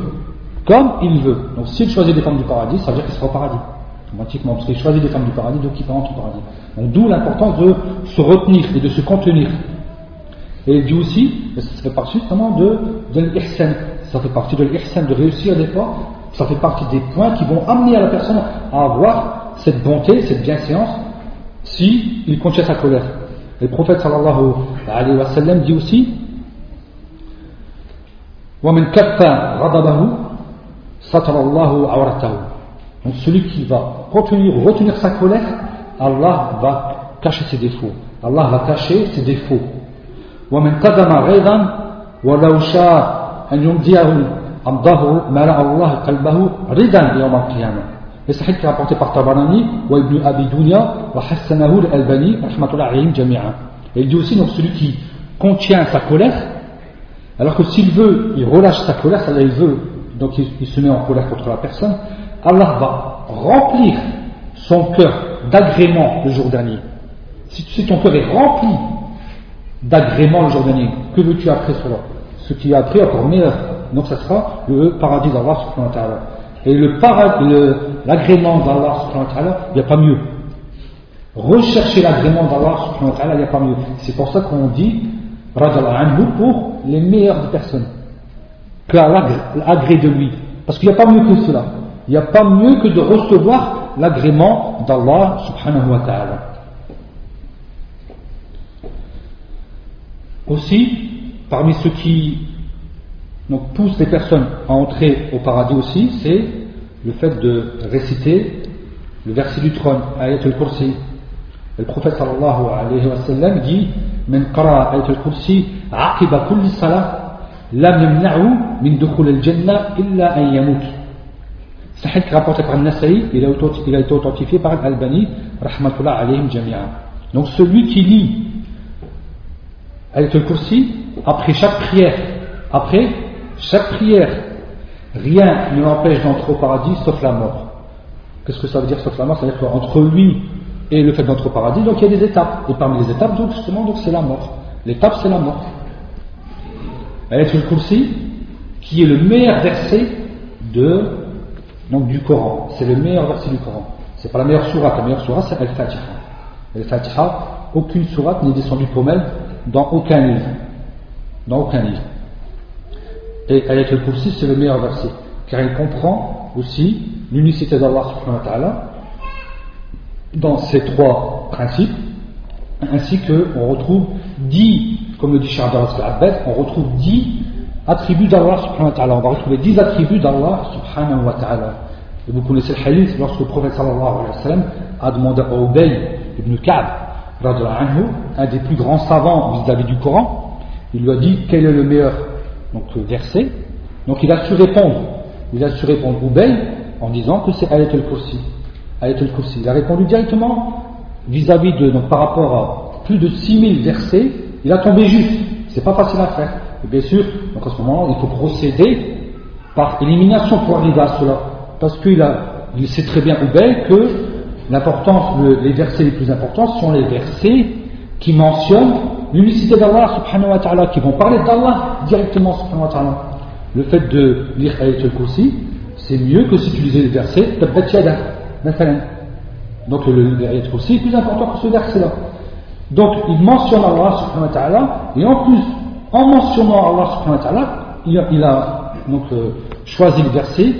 A: Comme il veut. Donc s'il choisit des femmes du paradis, ça veut dire qu'il sera au paradis Automatiquement, parce qu'il choisit des femmes du paradis, donc il rentre au paradis. Donc d'où l'importance de se retenir et de se contenir. Et il dit aussi, ça fait partie justement de, de l'ihsan. Ça fait partie de l'ihsan, de réussir des fois. Ça fait partie des points qui vont amener à la personne à avoir cette bonté, cette bienséance, si il contient sa colère. Et le prophète sallallahu alayhi wa sallam dit aussi وَمَنْ كَفَّ غَضَبَهُ سَتَرَ اللَّهُ عَوْرَتَهُ Donc celui qui va contenir ou retenir sa colère, Allah va cacher ses défauts. Allah va cacher ses défauts. وَمَنْ قَدَمَ غَيْظًا وَلَوْ شَاءَ أَنْ يُمْدِيَهُ أَمْضَهُ مَلَأَ اللَّهُ قَلْبَهُ رِدًا يَوْمَ الْقِيَامَةِ Et c'est qui est rapporté par Tabarani, wa ibn Abi Dunya, wa Hassanahu al-Albani, rahmatullah alayhim jami'a. Et il dit aussi, donc celui qui contient sa colère, alors que s'il veut, il relâche sa colère, ça il veut, donc il, il, se met en colère contre la personne, Allah va remplir son cœur d'agrément le jour dernier. Si, ton cœur est rempli d'agrément le jour dernier, que veux-tu après cela? Ce qui est après, encore meilleur. Donc ça sera le paradis d'Allah subhanahu wa ta'ala. Et l'agrément d'Allah subhanahu il n'y a pas mieux. Rechercher l'agrément d'Allah subhanahu il n'y a pas mieux. C'est pour ça qu'on dit, anhu, pour les meilleures personnes. Que Allah de lui. Parce qu'il n'y a pas mieux que cela Il n'y a pas mieux que de recevoir l'agrément d'Allah subhanahu wa ta'ala. Aussi, parmi ceux qui donc, poussent les personnes à entrer au paradis aussi, c'est le fait de réciter le verset du trône, Ayat al-Kursi. Le prophète sallallahu alayhi wa sallam dit من قرأ آية الكرسي عقب كل صلاة لم يمنعه من دخول الجنة إلا أن يموت Sahih rapporté par Nasaï, il a été authentifié par Al-Albani, rahmatullah alayhim jami'a. Donc celui qui lit Ayatul Kursi après chaque prière, après chaque prière, rien ne l'empêche d'entrer au paradis sauf la mort. Qu'est-ce que ça veut dire sauf la mort? C'est-à-dire qu'entre lui et le fait d'entrer au paradis, donc il y a des étapes. Et parmi les étapes, donc, justement, donc, c'est la mort. L'étape, c'est la mort. Ayatul Kursi, qui est le meilleur verset de donc, du Coran. C'est le meilleur verset du Coran. C'est pas la meilleure sourate. La meilleure sourate, c'est Al-Fatiha. Al-Fatiha, aucune sourate n'est descendue pour elle dans aucun livre. Dans aucun livre. Et Ayat al-Kursi, c'est le meilleur verset. Car il comprend aussi l'unicité d'Allah dans ces trois principes, ainsi qu'on retrouve dix, comme le dit Abbas, on retrouve dix attributs d'Allah subhanahu wa ta'ala. On va retrouver dix attributs d'Allah subhanahu wa ta'ala. Vous connaissez le hadith lorsque le prophète sallallahu alayhi wa sallam a demandé à Ubay ibn Ka'b, un des plus grands savants vis-à-vis du Coran, il lui a dit quel est le meilleur donc, verset? Donc il a su répondre. Il a su répondre Ubay en disant que c'est Ayat al-Kursi. Il a répondu directement vis-à-vis de, donc par rapport à plus de 6000 versets, il a tombé juste. C'est pas facile à faire. Bien sûr, donc à ce moment-là, il faut procéder par élimination pour arriver à cela. Parce qu'il a, il sait très bien, Ubay, que l'importance, les versets les plus importants sont les versets qui mentionnent l'unicité d'Allah subhanahu wa ta'ala, qui vont parler d'Allah directement subhanahu wa ta'ala. Le fait de lire Ayat al-Kursi, c'est mieux que si tu lisais les versets Tabbat donc le verset aussi est plus important que ce verset-là. Donc il mentionne Allah subhanahu wa ta'ala, et en plus, en mentionnant Allah subhanahu wa ta'ala, il a, donc, euh, choisi le verset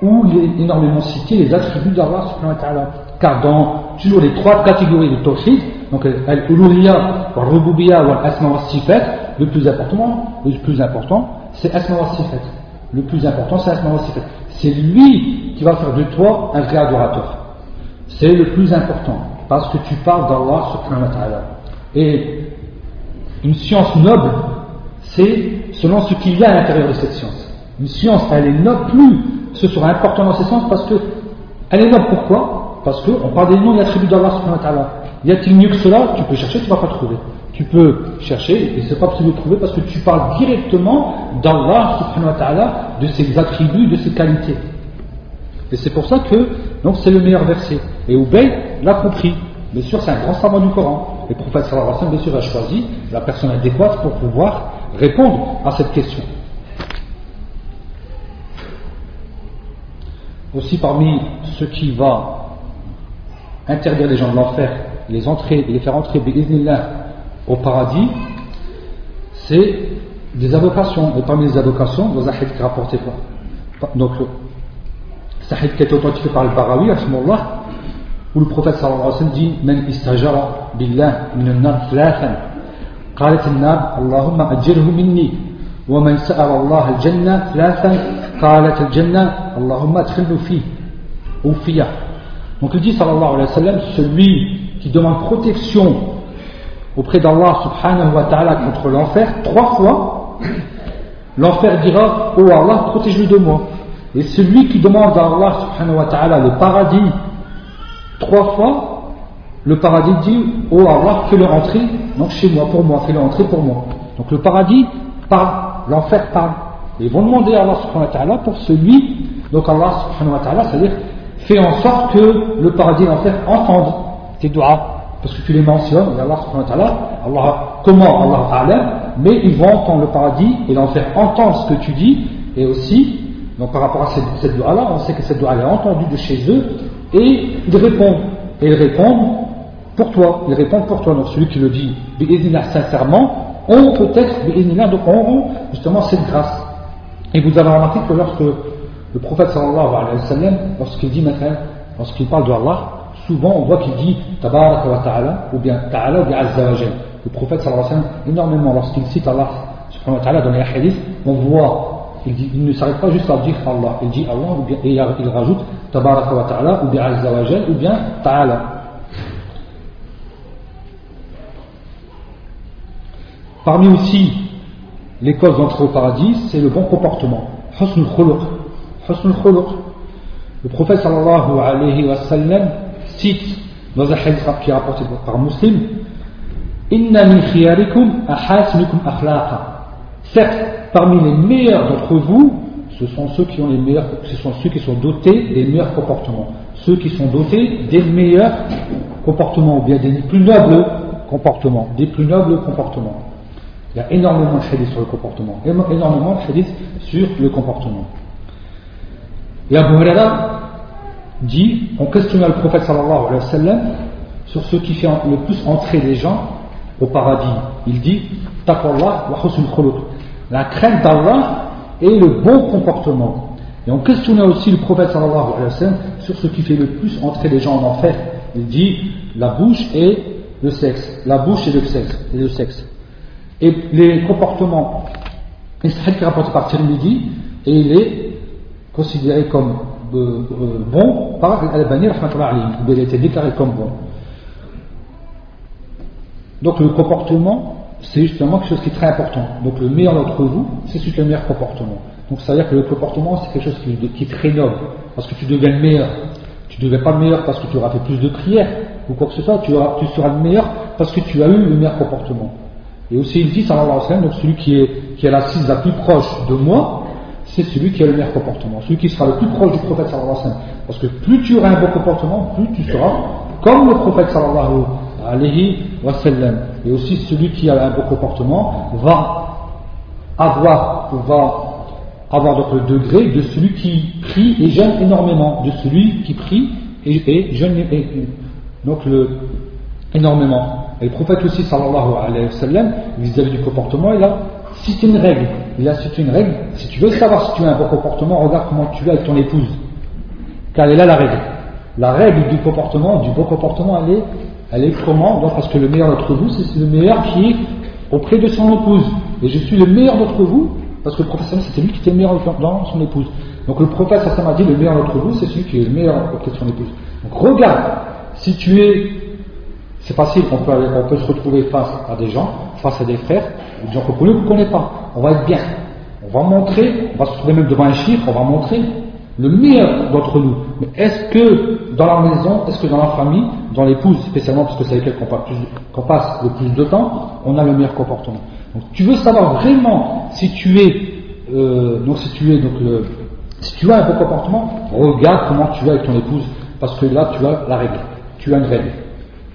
A: où il est énormément cité les attributs d'Allah subhanahu wa ta'ala. Car dans toujours les trois catégories de tawhid, donc al-uluhiyya, al-rububiyya al-asma wa sifat, le plus important, le plus important, c'est asma wa sifat. Le plus important, c'est asma wa sifat. C'est lui qui va faire de toi un vrai adorateur. C'est le plus important, parce que tu parles d'Allah subhanahu wa ta'ala. Et une science noble, c'est selon ce qu'il y a à l'intérieur de cette science. Une science, elle est noble plus ce sera important dans ce sens parce que elle est noble. Pourquoi? Parce qu'on parle des noms et attributs d'Allah subhanahu wa ta'ala. Y a-t-il mieux que cela? Tu peux chercher, tu ne vas pas trouver. Tu peux chercher et c'est pas possible de trouver parce que tu parles directement d'Allah subhanahu wa ta'ala, de ses attributs, de ses qualités. Et c'est pour ça que donc c'est le meilleur verset. Et Ubay l'a compris. Bien sûr, c'est un grand savant du Coran. Le prophète sallallahu alayhi bien sûr, a choisi la personne adéquate pour pouvoir répondre à cette question. aussi parmi ce qui va interdire les gens de l'enfer, les entrer les faire entrer au paradis, c'est des avocations. Et parmi les avocations, dans un hadith rapporté donc c'est un hadith qui est authentifié par le Barawi, à ce moment-là, où le prophète sallallahu alayhi wa sallam dit من استجار بالله من النار ثلاثا قالت النار اللهم أجره مني ومن سأل الله الجنة ثلاثا قالت الجنة اللهم ادخلنا فيه ou fiya. Donc il dit sallallahu alayhi wa sallam, celui qui demande protection auprès d'Allah subhanahu wa ta'ala contre l'enfer, trois fois, l'enfer dira, oh Allah, protège-le de moi. Et celui qui demande à Allah subhanahu wa ta'ala le paradis, trois fois, le paradis dit, oh Allah, fais-le rentrer, donc chez moi, pour moi, fais-le rentrer pour moi. Donc le paradis parle, l'enfer parle. Et ils vont demander à Allah pour celui, donc Allah subhanahu wa ta'ala, c'est-à-dire fait en sorte que le paradis et l'enfer entendent tes doigts, parce que tu les mentionnes, et Allah subhanahu wa ta'ala, Allah, comment Allah ta'ala, mais ils vont entendre le paradis et l'enfer entendre ce que tu dis, et aussi, donc par rapport à cette, cette là on sait que cette doigt est entendue de chez eux, et ils répondent, et ils répondent pour toi, ils répondent pour toi, donc celui qui le dit, sincèrement, ont peut-être, donc auront justement cette grâce. Et vous avez remarqué que lorsque le prophète sallallahu alayhi wa sallam, lorsqu'il dit maintenant, lorsqu'il parle de Allah, souvent on voit qu'il dit Tabarak wa ta'ala, ou bien ta'ala ou bien azza Le prophète sallallahu alayhi wa sallam, énormément, lorsqu'il cite Allah subhanahu wa ta'ala dans les hadiths, on voit, il, dit, il ne s'arrête pas juste à dire Allah, il dit Allah, et il rajoute Tabarak wa ta'ala, ou bien azza wa ou bien ta'ala. Parmi aussi les causes d'entrée au paradis, c'est le bon comportement. Husnul khuluq. Husnul khuluq. Le prophète sallallahu alayhi wa sallam cite dans un hadith qui est rapporté par Muslim Inna min khiyarikum ahasinukum akhlaqa. Certes, parmi les meilleurs d'entre vous, ce sont ceux qui ont les meilleurs, ce sont ceux qui sont dotés des meilleurs comportements. Ceux qui sont dotés des meilleurs comportements, ou bien des plus nobles comportements, des plus nobles comportements. Il y a énormément de hadiths sur le comportement, énormément de sur le comportement. Et Abu Huraira dit, on questionna le prophète sallallahu alayhi sur ce qui fait le plus entrer les gens au paradis. Il dit, wa khuluq. La crainte d'Allah et le bon comportement. Et on questionna aussi le prophète sallallahu alayhi wa sallam sur ce qui fait le plus entrer les gens en enfer. Il dit, la bouche et le sexe. La bouche et le sexe. Et le sexe. Et les comportements, c'est qui est rapporté par Tirmidhi, et il est considéré comme euh, euh, bon par Al-Albani, il a été déclaré comme bon. Donc le comportement, c'est justement quelque chose qui est très important. Donc le meilleur d'entre vous, c'est juste le meilleur comportement. Donc ça veut dire que le comportement, c'est quelque chose qui, est très noble, parce que tu deviens le meilleur. Tu ne deviens pas le meilleur parce que tu auras fait plus de prières ou quoi que ce soit, tu, seras le meilleur parce que tu as eu le meilleur comportement. Et aussi il dit, sallallahu alayhi wa sallam, donc celui qui est, qui est l'assise la plus proche de moi, c'est celui qui a le meilleur comportement, celui qui sera le plus proche du prophète sallallahu alayhi wa sallam. Parce que plus tu auras un bon comportement, plus tu seras comme le prophète sallallahu alayhi wa sallam. Et aussi celui qui a un bon comportement va avoir, va avoir donc le degré de celui qui prie et jeûne énormément, de celui qui prie et, et jeûne donc le, énormément. Et le prophète aussi, sallallahu alayhi wa sallam, vis-à-vis du comportement, il a c'est une règle, il a c'est une règle, si tu veux savoir si tu as un bon comportement, regarde comment tu es avec ton épouse. Car elle est là la règle? La règle du comportement, du bon comportement, elle est, elle est comment Parce que le meilleur d'entre vous, c'est le meilleur qui est auprès de son épouse. Et je suis le meilleur d'entre vous, parce que le professeur, c'était lui qui était le meilleur dans son épouse. Donc le prophète, ça m'a dit, le meilleur d'entre vous, c'est celui qui est le meilleur auprès de son épouse. Donc regarde, si tu es, c'est facile, on peut, on peut se retrouver face à des gens, face à des frères, des gens qu'on ne connaît pas. On va être bien. On va montrer, on va se trouver même devant un chiffre, on va montrer le meilleur d'entre nous. Mais est-ce que dans la maison, est-ce que dans la famille, dans l'épouse spécialement, parce que c'est avec elle qu'on passe, le plus de temps, on a le meilleur comportement? Donc tu veux savoir vraiment si tu es, euh, donc si tu es donc le, si tu as un bon comportement, regarde comment tu es avec ton épouse, parce que là tu as la règle, tu as une règle,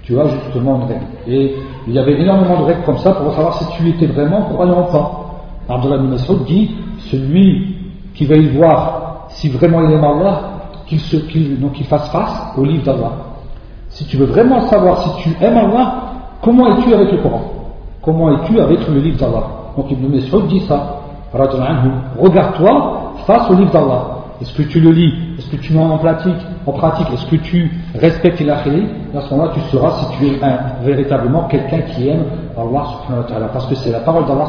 A: tu as justement une règle. Et il y avait énormément de règles comme ça pour savoir si tu étais vraiment croyant ou pas. Abdullah bin dit celui qui va y voir si vraiment il aime Allah, qu'il qu fasse face au livre d'Allah. Si tu veux vraiment savoir si tu aimes Allah, comment es-tu avec le Coran? Comment es-tu avec le livre d'Allah? Donc Ibn Mas'ud dit ça. Regarde-toi face au livre d'Allah. Est-ce que tu le lis? Est-ce que tu mets en pratique En pratique, est-ce que tu respectes l'akhiri? À ce moment-là, tu sauras si tu es un, véritablement quelqu'un qui aime Allah subhanahu wa ta'ala. Parce que c'est la parole d'Allah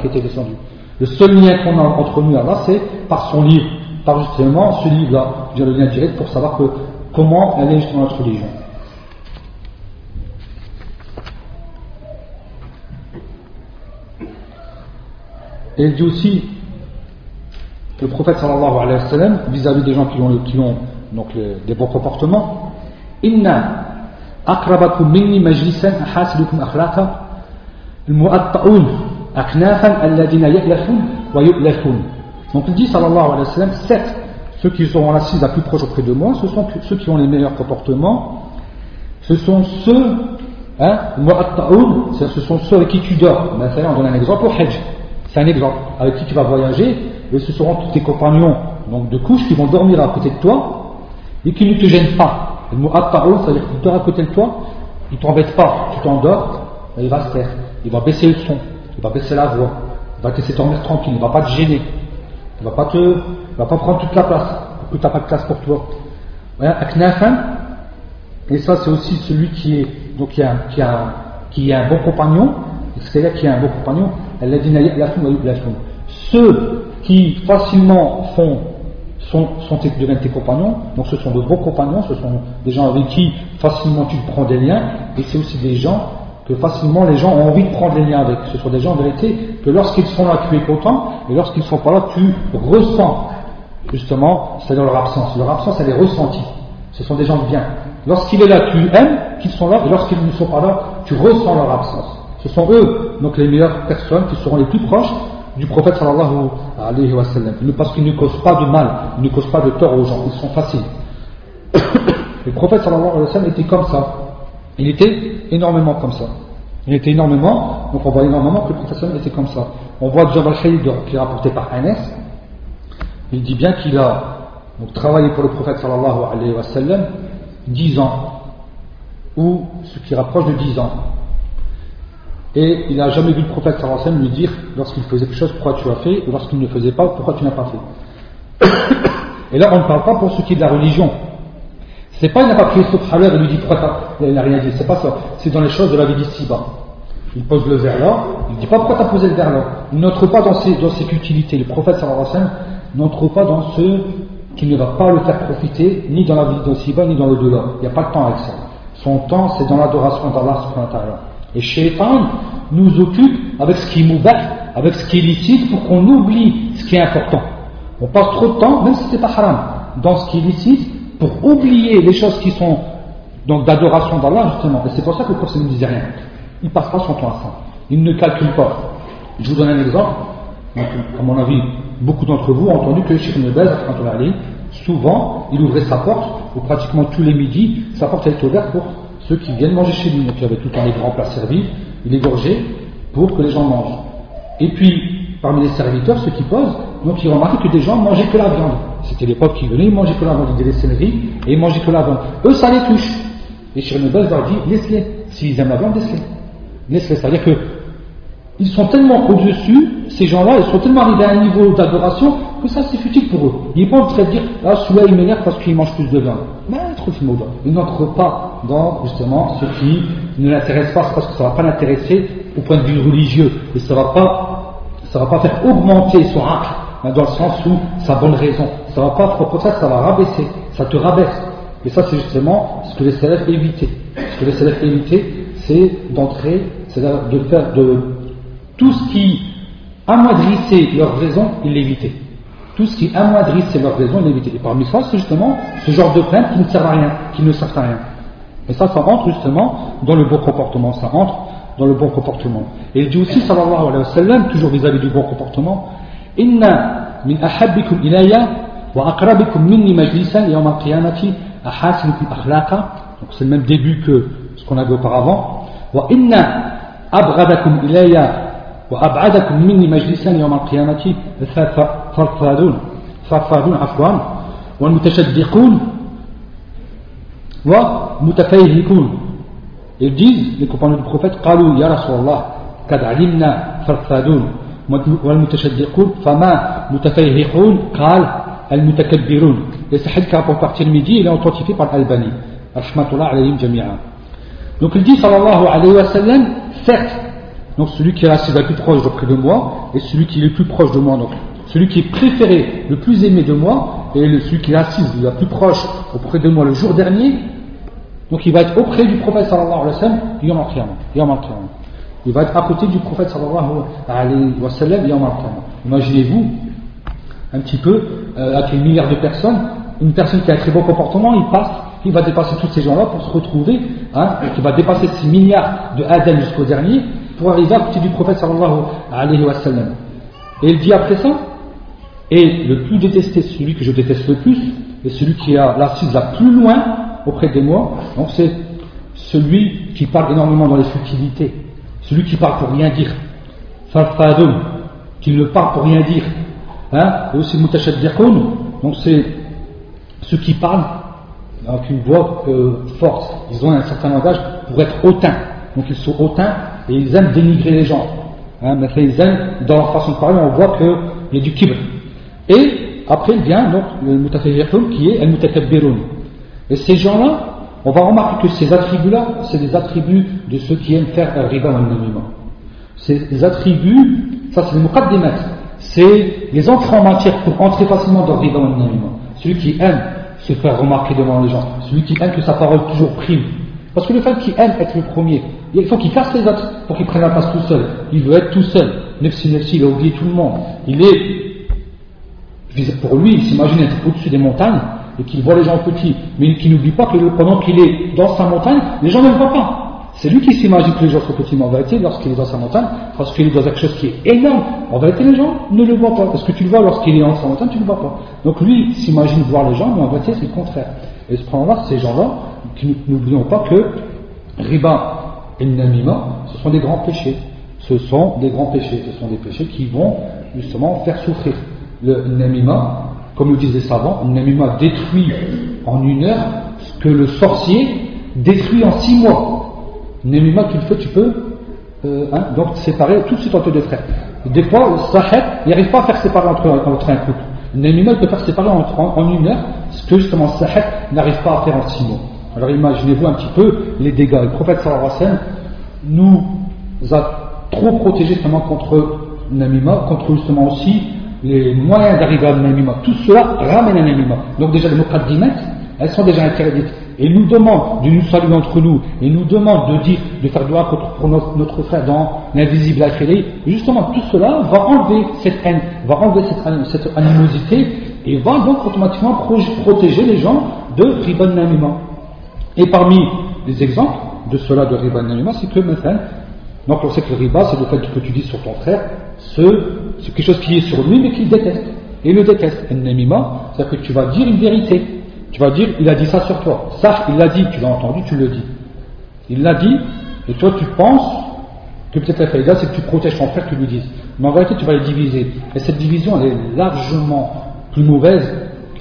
A: qui était descendue. Le seul lien qu'on a entre nous et Allah, c'est par son livre par justement ce livre-là, le lien direct pour savoir que, comment elle est justement notre religion. Et il dit aussi, le prophète sallallahu alayhi wa sallam, vis-à-vis des gens qui ont, qui ont donc des bons comportements, Inna akrabakum minni majlisan ahasidukum akhlaqa aknafan alladina ya'lafun wa yu'lafun donc il dit, sallallahu alayhi wa sallam, certes, ceux qui seront assis la plus proche auprès de moi, ce sont ceux qui ont les meilleurs comportements, ce sont ceux, hein, ce sont ceux avec qui tu dors. Maintenant, on donne un exemple au Hajj. C'est un exemple avec qui tu vas voyager, et ce seront tous tes compagnons donc de couche qui vont dormir à côté de toi et qui ne te gênent pas. Le mot c'est-à-dire qu'ils dorment à côté de toi, ils ne t'embêtent pas, tu t'endors, il va se faire, il va baisser le son, il va baisser la voix, il va te laisser dormir tranquille, il ne va pas te gêner. Il ne va va pas prendre toute la place, que tu n'as pas de place pour toi. Et ça, c'est aussi celui qui est, donc qui a, qui a, un bon compagnon, c'est-à-dire qui a un bon compagnon. Elle a dit Ceux qui facilement font, sont, sont deviennent tes compagnons, donc ce sont de bons compagnons, ce sont des gens avec qui facilement tu prends des liens, et c'est aussi des gens que facilement les gens ont envie de prendre les liens avec. Ce sont des gens en vérité que lorsqu'ils sont là, tu es content, et lorsqu'ils ne sont pas là, tu ressens justement, c'est-à-dire leur absence. Leur absence, elle est ressentie. Ce sont des gens de bien. Lorsqu'il est là, tu aimes qu'ils sont là, et lorsqu'ils ne sont pas là, tu ressens leur absence. Ce sont eux, donc les meilleures personnes qui seront les plus proches du prophète sallallahu alayhi wa sallam. Parce qu'ils ne causent pas de mal, ils ne causent pas de tort aux gens, ils sont faciles. le prophèt sallallahu alayhi wa sallam était comme ça. Il était énormément comme ça. Il était énormément, donc on voit énormément que le professeur était comme ça. On voit Jabal Khalid qui est rapporté par Anas, il dit bien qu'il a travaillé pour le prophète sallallahu alayhi wa sallam 10 ans, ou ce qui rapproche de 10 ans. Et il n'a jamais vu le prophète sallallahu alayhi wa sallam lui dire, lorsqu'il faisait quelque chose, pourquoi tu as fait, ou lorsqu'il ne faisait pas, pourquoi tu n'as pas fait. Et là, on ne parle pas pour ce qui est de la religion. C'est pas, il n'a pas pris subhanallah et lui dit pourquoi il n'a rien dit. C'est pas ça. C'est dans les choses de la vie d'ici-bas. Il pose le verre là, il ne dit pas pourquoi tu as posé le verre là? Il n'entre pas dans ses, dans ses futilités. Le prophète sallallahu n'entre pas dans ce qui ne va pas le faire profiter, ni dans la vie d'ici-bas, ni dans le delà. Il n'y a pas de temps avec ça. Son temps, c'est dans l'adoration d'Allah. Et Shaitan nous occupe avec ce qui est moubah, avec ce qui est licite, pour qu'on oublie ce qui est important. On passe trop de temps, même si ce n'est pas haram, dans ce qui est licite, pour oublier les choses qui sont donc d'adoration d'Allah justement. Et c'est pour ça que le prophète ne disait rien. Il passe pas son temps à ça. Il ne calcule pas. Je vous donne un exemple. Donc, à mon avis, beaucoup d'entre vous ont entendu que Sheikh Nebez, souvent, il ouvrait sa porte, ou pratiquement tous les midis, sa porte était ouverte pour ceux qui viennent manger chez lui. Donc il y avait tout le temps les grands plats servis, il égorgeait pour que les gens mangent. Et puis, parmi les serviteurs, ceux qui posent, donc il remarquait que des gens mangeaient que la viande. C'était l'époque qui venait, ils mangeaient que la viande, ils délaissaient le riz et ils mangeaient que la viande. Eux, ça les touche. Et Shirnebel leur dit, laisse-les. S'ils aiment la viande, laisse-les. Laisse-les. C'est-à-dire que ils sont tellement au-dessus, ces gens-là, ils sont tellement arrivés à un niveau d'adoration que ça c'est futile pour eux. Ils vont très dire, ah celui-là il m'énerve parce qu'il mange plus de vin. Mais trop Ils n'entrent pas dans justement ce qui ne l'intéresse pas, parce que ça ne va pas l'intéresser au point de vue religieux. Et ça ne va, pas, ça va pas faire augmenter son hein, dans le sens où sa bonne raison. Ça va pas, pour ça, ça va rabaisser, ça te rabaisse. Et ça c'est justement ce que les célèbres évitaient. Ce que les célèbres évitaient, c'est d'entrer, c'est de faire de tout ce qui amoindrissait leur raison, ils l'évitaient. Tout ce qui amoindrissait leur raison, ils l'évitaient. Et parmi ça, c'est justement ce genre de plainte qui ne sert à rien, qui ne sert à rien. Et ça, ça entre justement dans le bon comportement. Ça entre dans le bon comportement. Et il dit aussi, sallallahu alayhi wa sallam, toujours vis-à-vis du bon comportement, Inna min ahabbikum ilayya وأقربكم مني مجلسا يوم القيامة أحاسنكم أخلاقا donc c'est le même début que ce qu'on avait auparavant. وإن أبغضكم إلي وأبعدكم مني مجلسا يوم القيامة فرفادون فرفادون عفوا والمتشدقون ومتفيهكون Ils disent, les compagnons du prophète, قالوا يا رسول الله قد علمنا فرفادون والمتشدقون فما متفيهقون قال Al-Mutakabbirun. Et ce hadith rapporté par Tirmidhi, il est authentifié par Al-Albani. Alayhim. Donc il dit sallallahu alayhi wa sallam, certes, donc celui qui est assis le plus proche auprès de moi, et celui qui est le plus proche de moi, donc celui qui est préféré, le plus aimé de moi, et celui qui est assis le plus proche auprès de moi le jour dernier, donc il va être auprès du prophète sallallahu alayhi wa sallam, yom al-qiyamah. Il va être à côté du prophète sallallahu alayhi wa sallam, yom al Imaginez-vous, un petit peu euh, avec une milliard de personnes, une personne qui a un très bon comportement, il passe il va dépasser tous ces gens-là pour se retrouver, hein, il va dépasser ces milliards de Adam jusqu'au dernier, pour arriver à côté du prophète sallallahu alayhi wa sallam. Et il dit après ça, et le plus détesté, celui que je déteste le plus, et celui qui a l'assise la plus loin auprès de moi, donc c'est celui qui parle énormément dans les futilités, celui qui parle pour rien dire, farfadoum, qui ne parle pour rien dire, hein, et aussi mutashaddiqun, donc c'est ceux qui parlent avec une voix euh, forte, ils ont un certain langage pour être hautain, donc ils sont hautains et ils aiment dénigrer les gens. Hein, mais ils aiment, dans leur façon de parler, on voit qu'il y a du kibr. Et après vient donc le mutafayyiqun qui est le mutakabbirun. Et ces gens-là, on va remarquer que ces attributs-là, c'est des attributs de ceux qui aiment faire un riba al Ces attributs, ça c'est les muqaddimat, c'est les entrées en matière pour entrer facilement dans le riba Celui qui aime se faire remarquer devant les gens, celui qui aime que sa parole toujours prime. Parce que le fait qu'il aime être le premier, il faut qu'il casse les autres pour qu'il prenne la place tout seul. Il veut être tout seul. Nefsi Nefsi, il a oublié tout le monde. Il est, pour lui, il s'imagine être au-dessus des montagnes et qu'il voit les gens petits. Mais qu'il n'oublie pas que pendant qu'il est dans sa montagne, les gens ne le voient pas. C'est lui qui s'imagine que les gens sont petits, mais en vérité, lorsqu'il est dans sa montagne, parce qu'il est dans quelque chose qui est énorme, en vérité, les gens ne le voient pas. Parce que tu le vois lorsqu'il est dans sa montagne, tu ne le vois pas. Donc lui s'imagine voir les gens, mais en vérité, c'est le contraire. Et ce là ces gens-là, n'oublions pas que riba et namima, ce sont des grands péchés. Ce sont des grands péchés. Ce sont des péchés qui vont justement faire souffrir. Le namima, comme le disent les savants, namima détruit en une heure ce que le sorcier détruit en six mois. Namima, tu le fais, tu peux euh, hein, séparer tout de suite entre deux frères. Des fois, le il n'arrive pas à faire séparer entre, entre un couple. Namima, il peut faire séparer en, une heure ce que justement sahib n'arrive pas à faire en six mois. Alors imaginez-vous un petit peu les dégâts. Le prophète sallallahu alayhi nous a trop protégés justement contre Namima, contre justement aussi les moyens d'arriver à Namima. Tout cela ramène à Namima. Donc déjà les muqaddimat, elles sont déjà interdites. Et nous demande de nous saluer entre nous, et nous demande de dire, de faire droit pour notre, frère dans l'invisible akhiri. Justement, tout cela va enlever cette haine, va enlever cette, animosité, et va donc automatiquement protéger les gens de Riban Namima. Et parmi les exemples de cela de riba namima, c'est que maintenant, donc on sait que le riba, c'est le fait que tu dis sur ton frère, c'est quelque chose qui est sur lui mais qu'il déteste. Et le déteste. Un c'est-à-dire que tu vas dire une vérité. Tu vas dire, il a dit ça sur toi. Ça, il l'a dit, tu l'as entendu, tu le dis. Il l'a dit, et toi tu penses que peut-être la faïda, c'est que tu protèges ton frère, tu lui dises. Mais en réalité, tu vas les diviser. Et cette division, elle est largement plus mauvaise,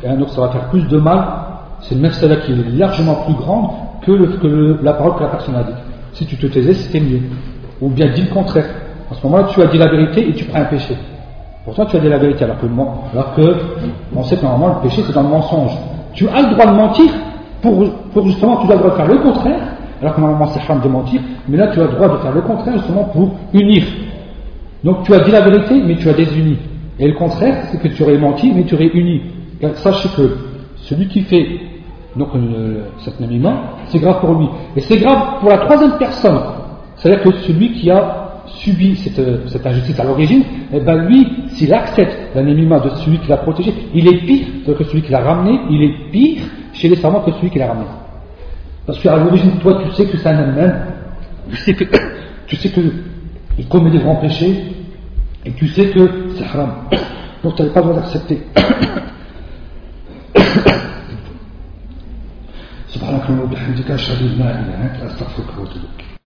A: donc ça va faire plus de mal c'est une mafsala qui est largement plus grande que, la parole que la personne a dit. Si tu te taisais, c'était mieux. Ou bien dis le contraire. À ce moment-là, tu as dit la vérité et tu prends un péché. Pourtant, tu as dit la vérité, alors que, alors que on sait que normalement le péché c'est dans le mensonge. Tu as le droit de mentir pour, justement, tu as le droit de faire le contraire, alors que normalement c'est haram de mentir, mais là tu as le droit de faire le contraire justement pour unir. Donc tu as dit la vérité, mais tu as désuni. Et le contraire, c'est que tu aurais menti, mais tu aurais uni. Sachez que celui qui fait donc euh, cette c'est grave pour lui. Et c'est grave pour la troisième personne. C'est-à-dire que celui qui a subi cette, cette injustice à l'origine, eh ben lui, s'il accepte l'anonymat de celui qui l'a protégé, il est pire que celui qui l'a ramené, il est pire chez les savants que celui qui l'a ramené. Parce qu'à l'origine, toi, tu sais que c'est un homme tu sais que, tu sais que il commet des grands péchés, et tu sais que c'est haram. Donc tu n'avais pas besoin d'accepter. سبحانك اللهم وبحمدك اشهد ان لا اله الا انت استغفرك واتوب اليك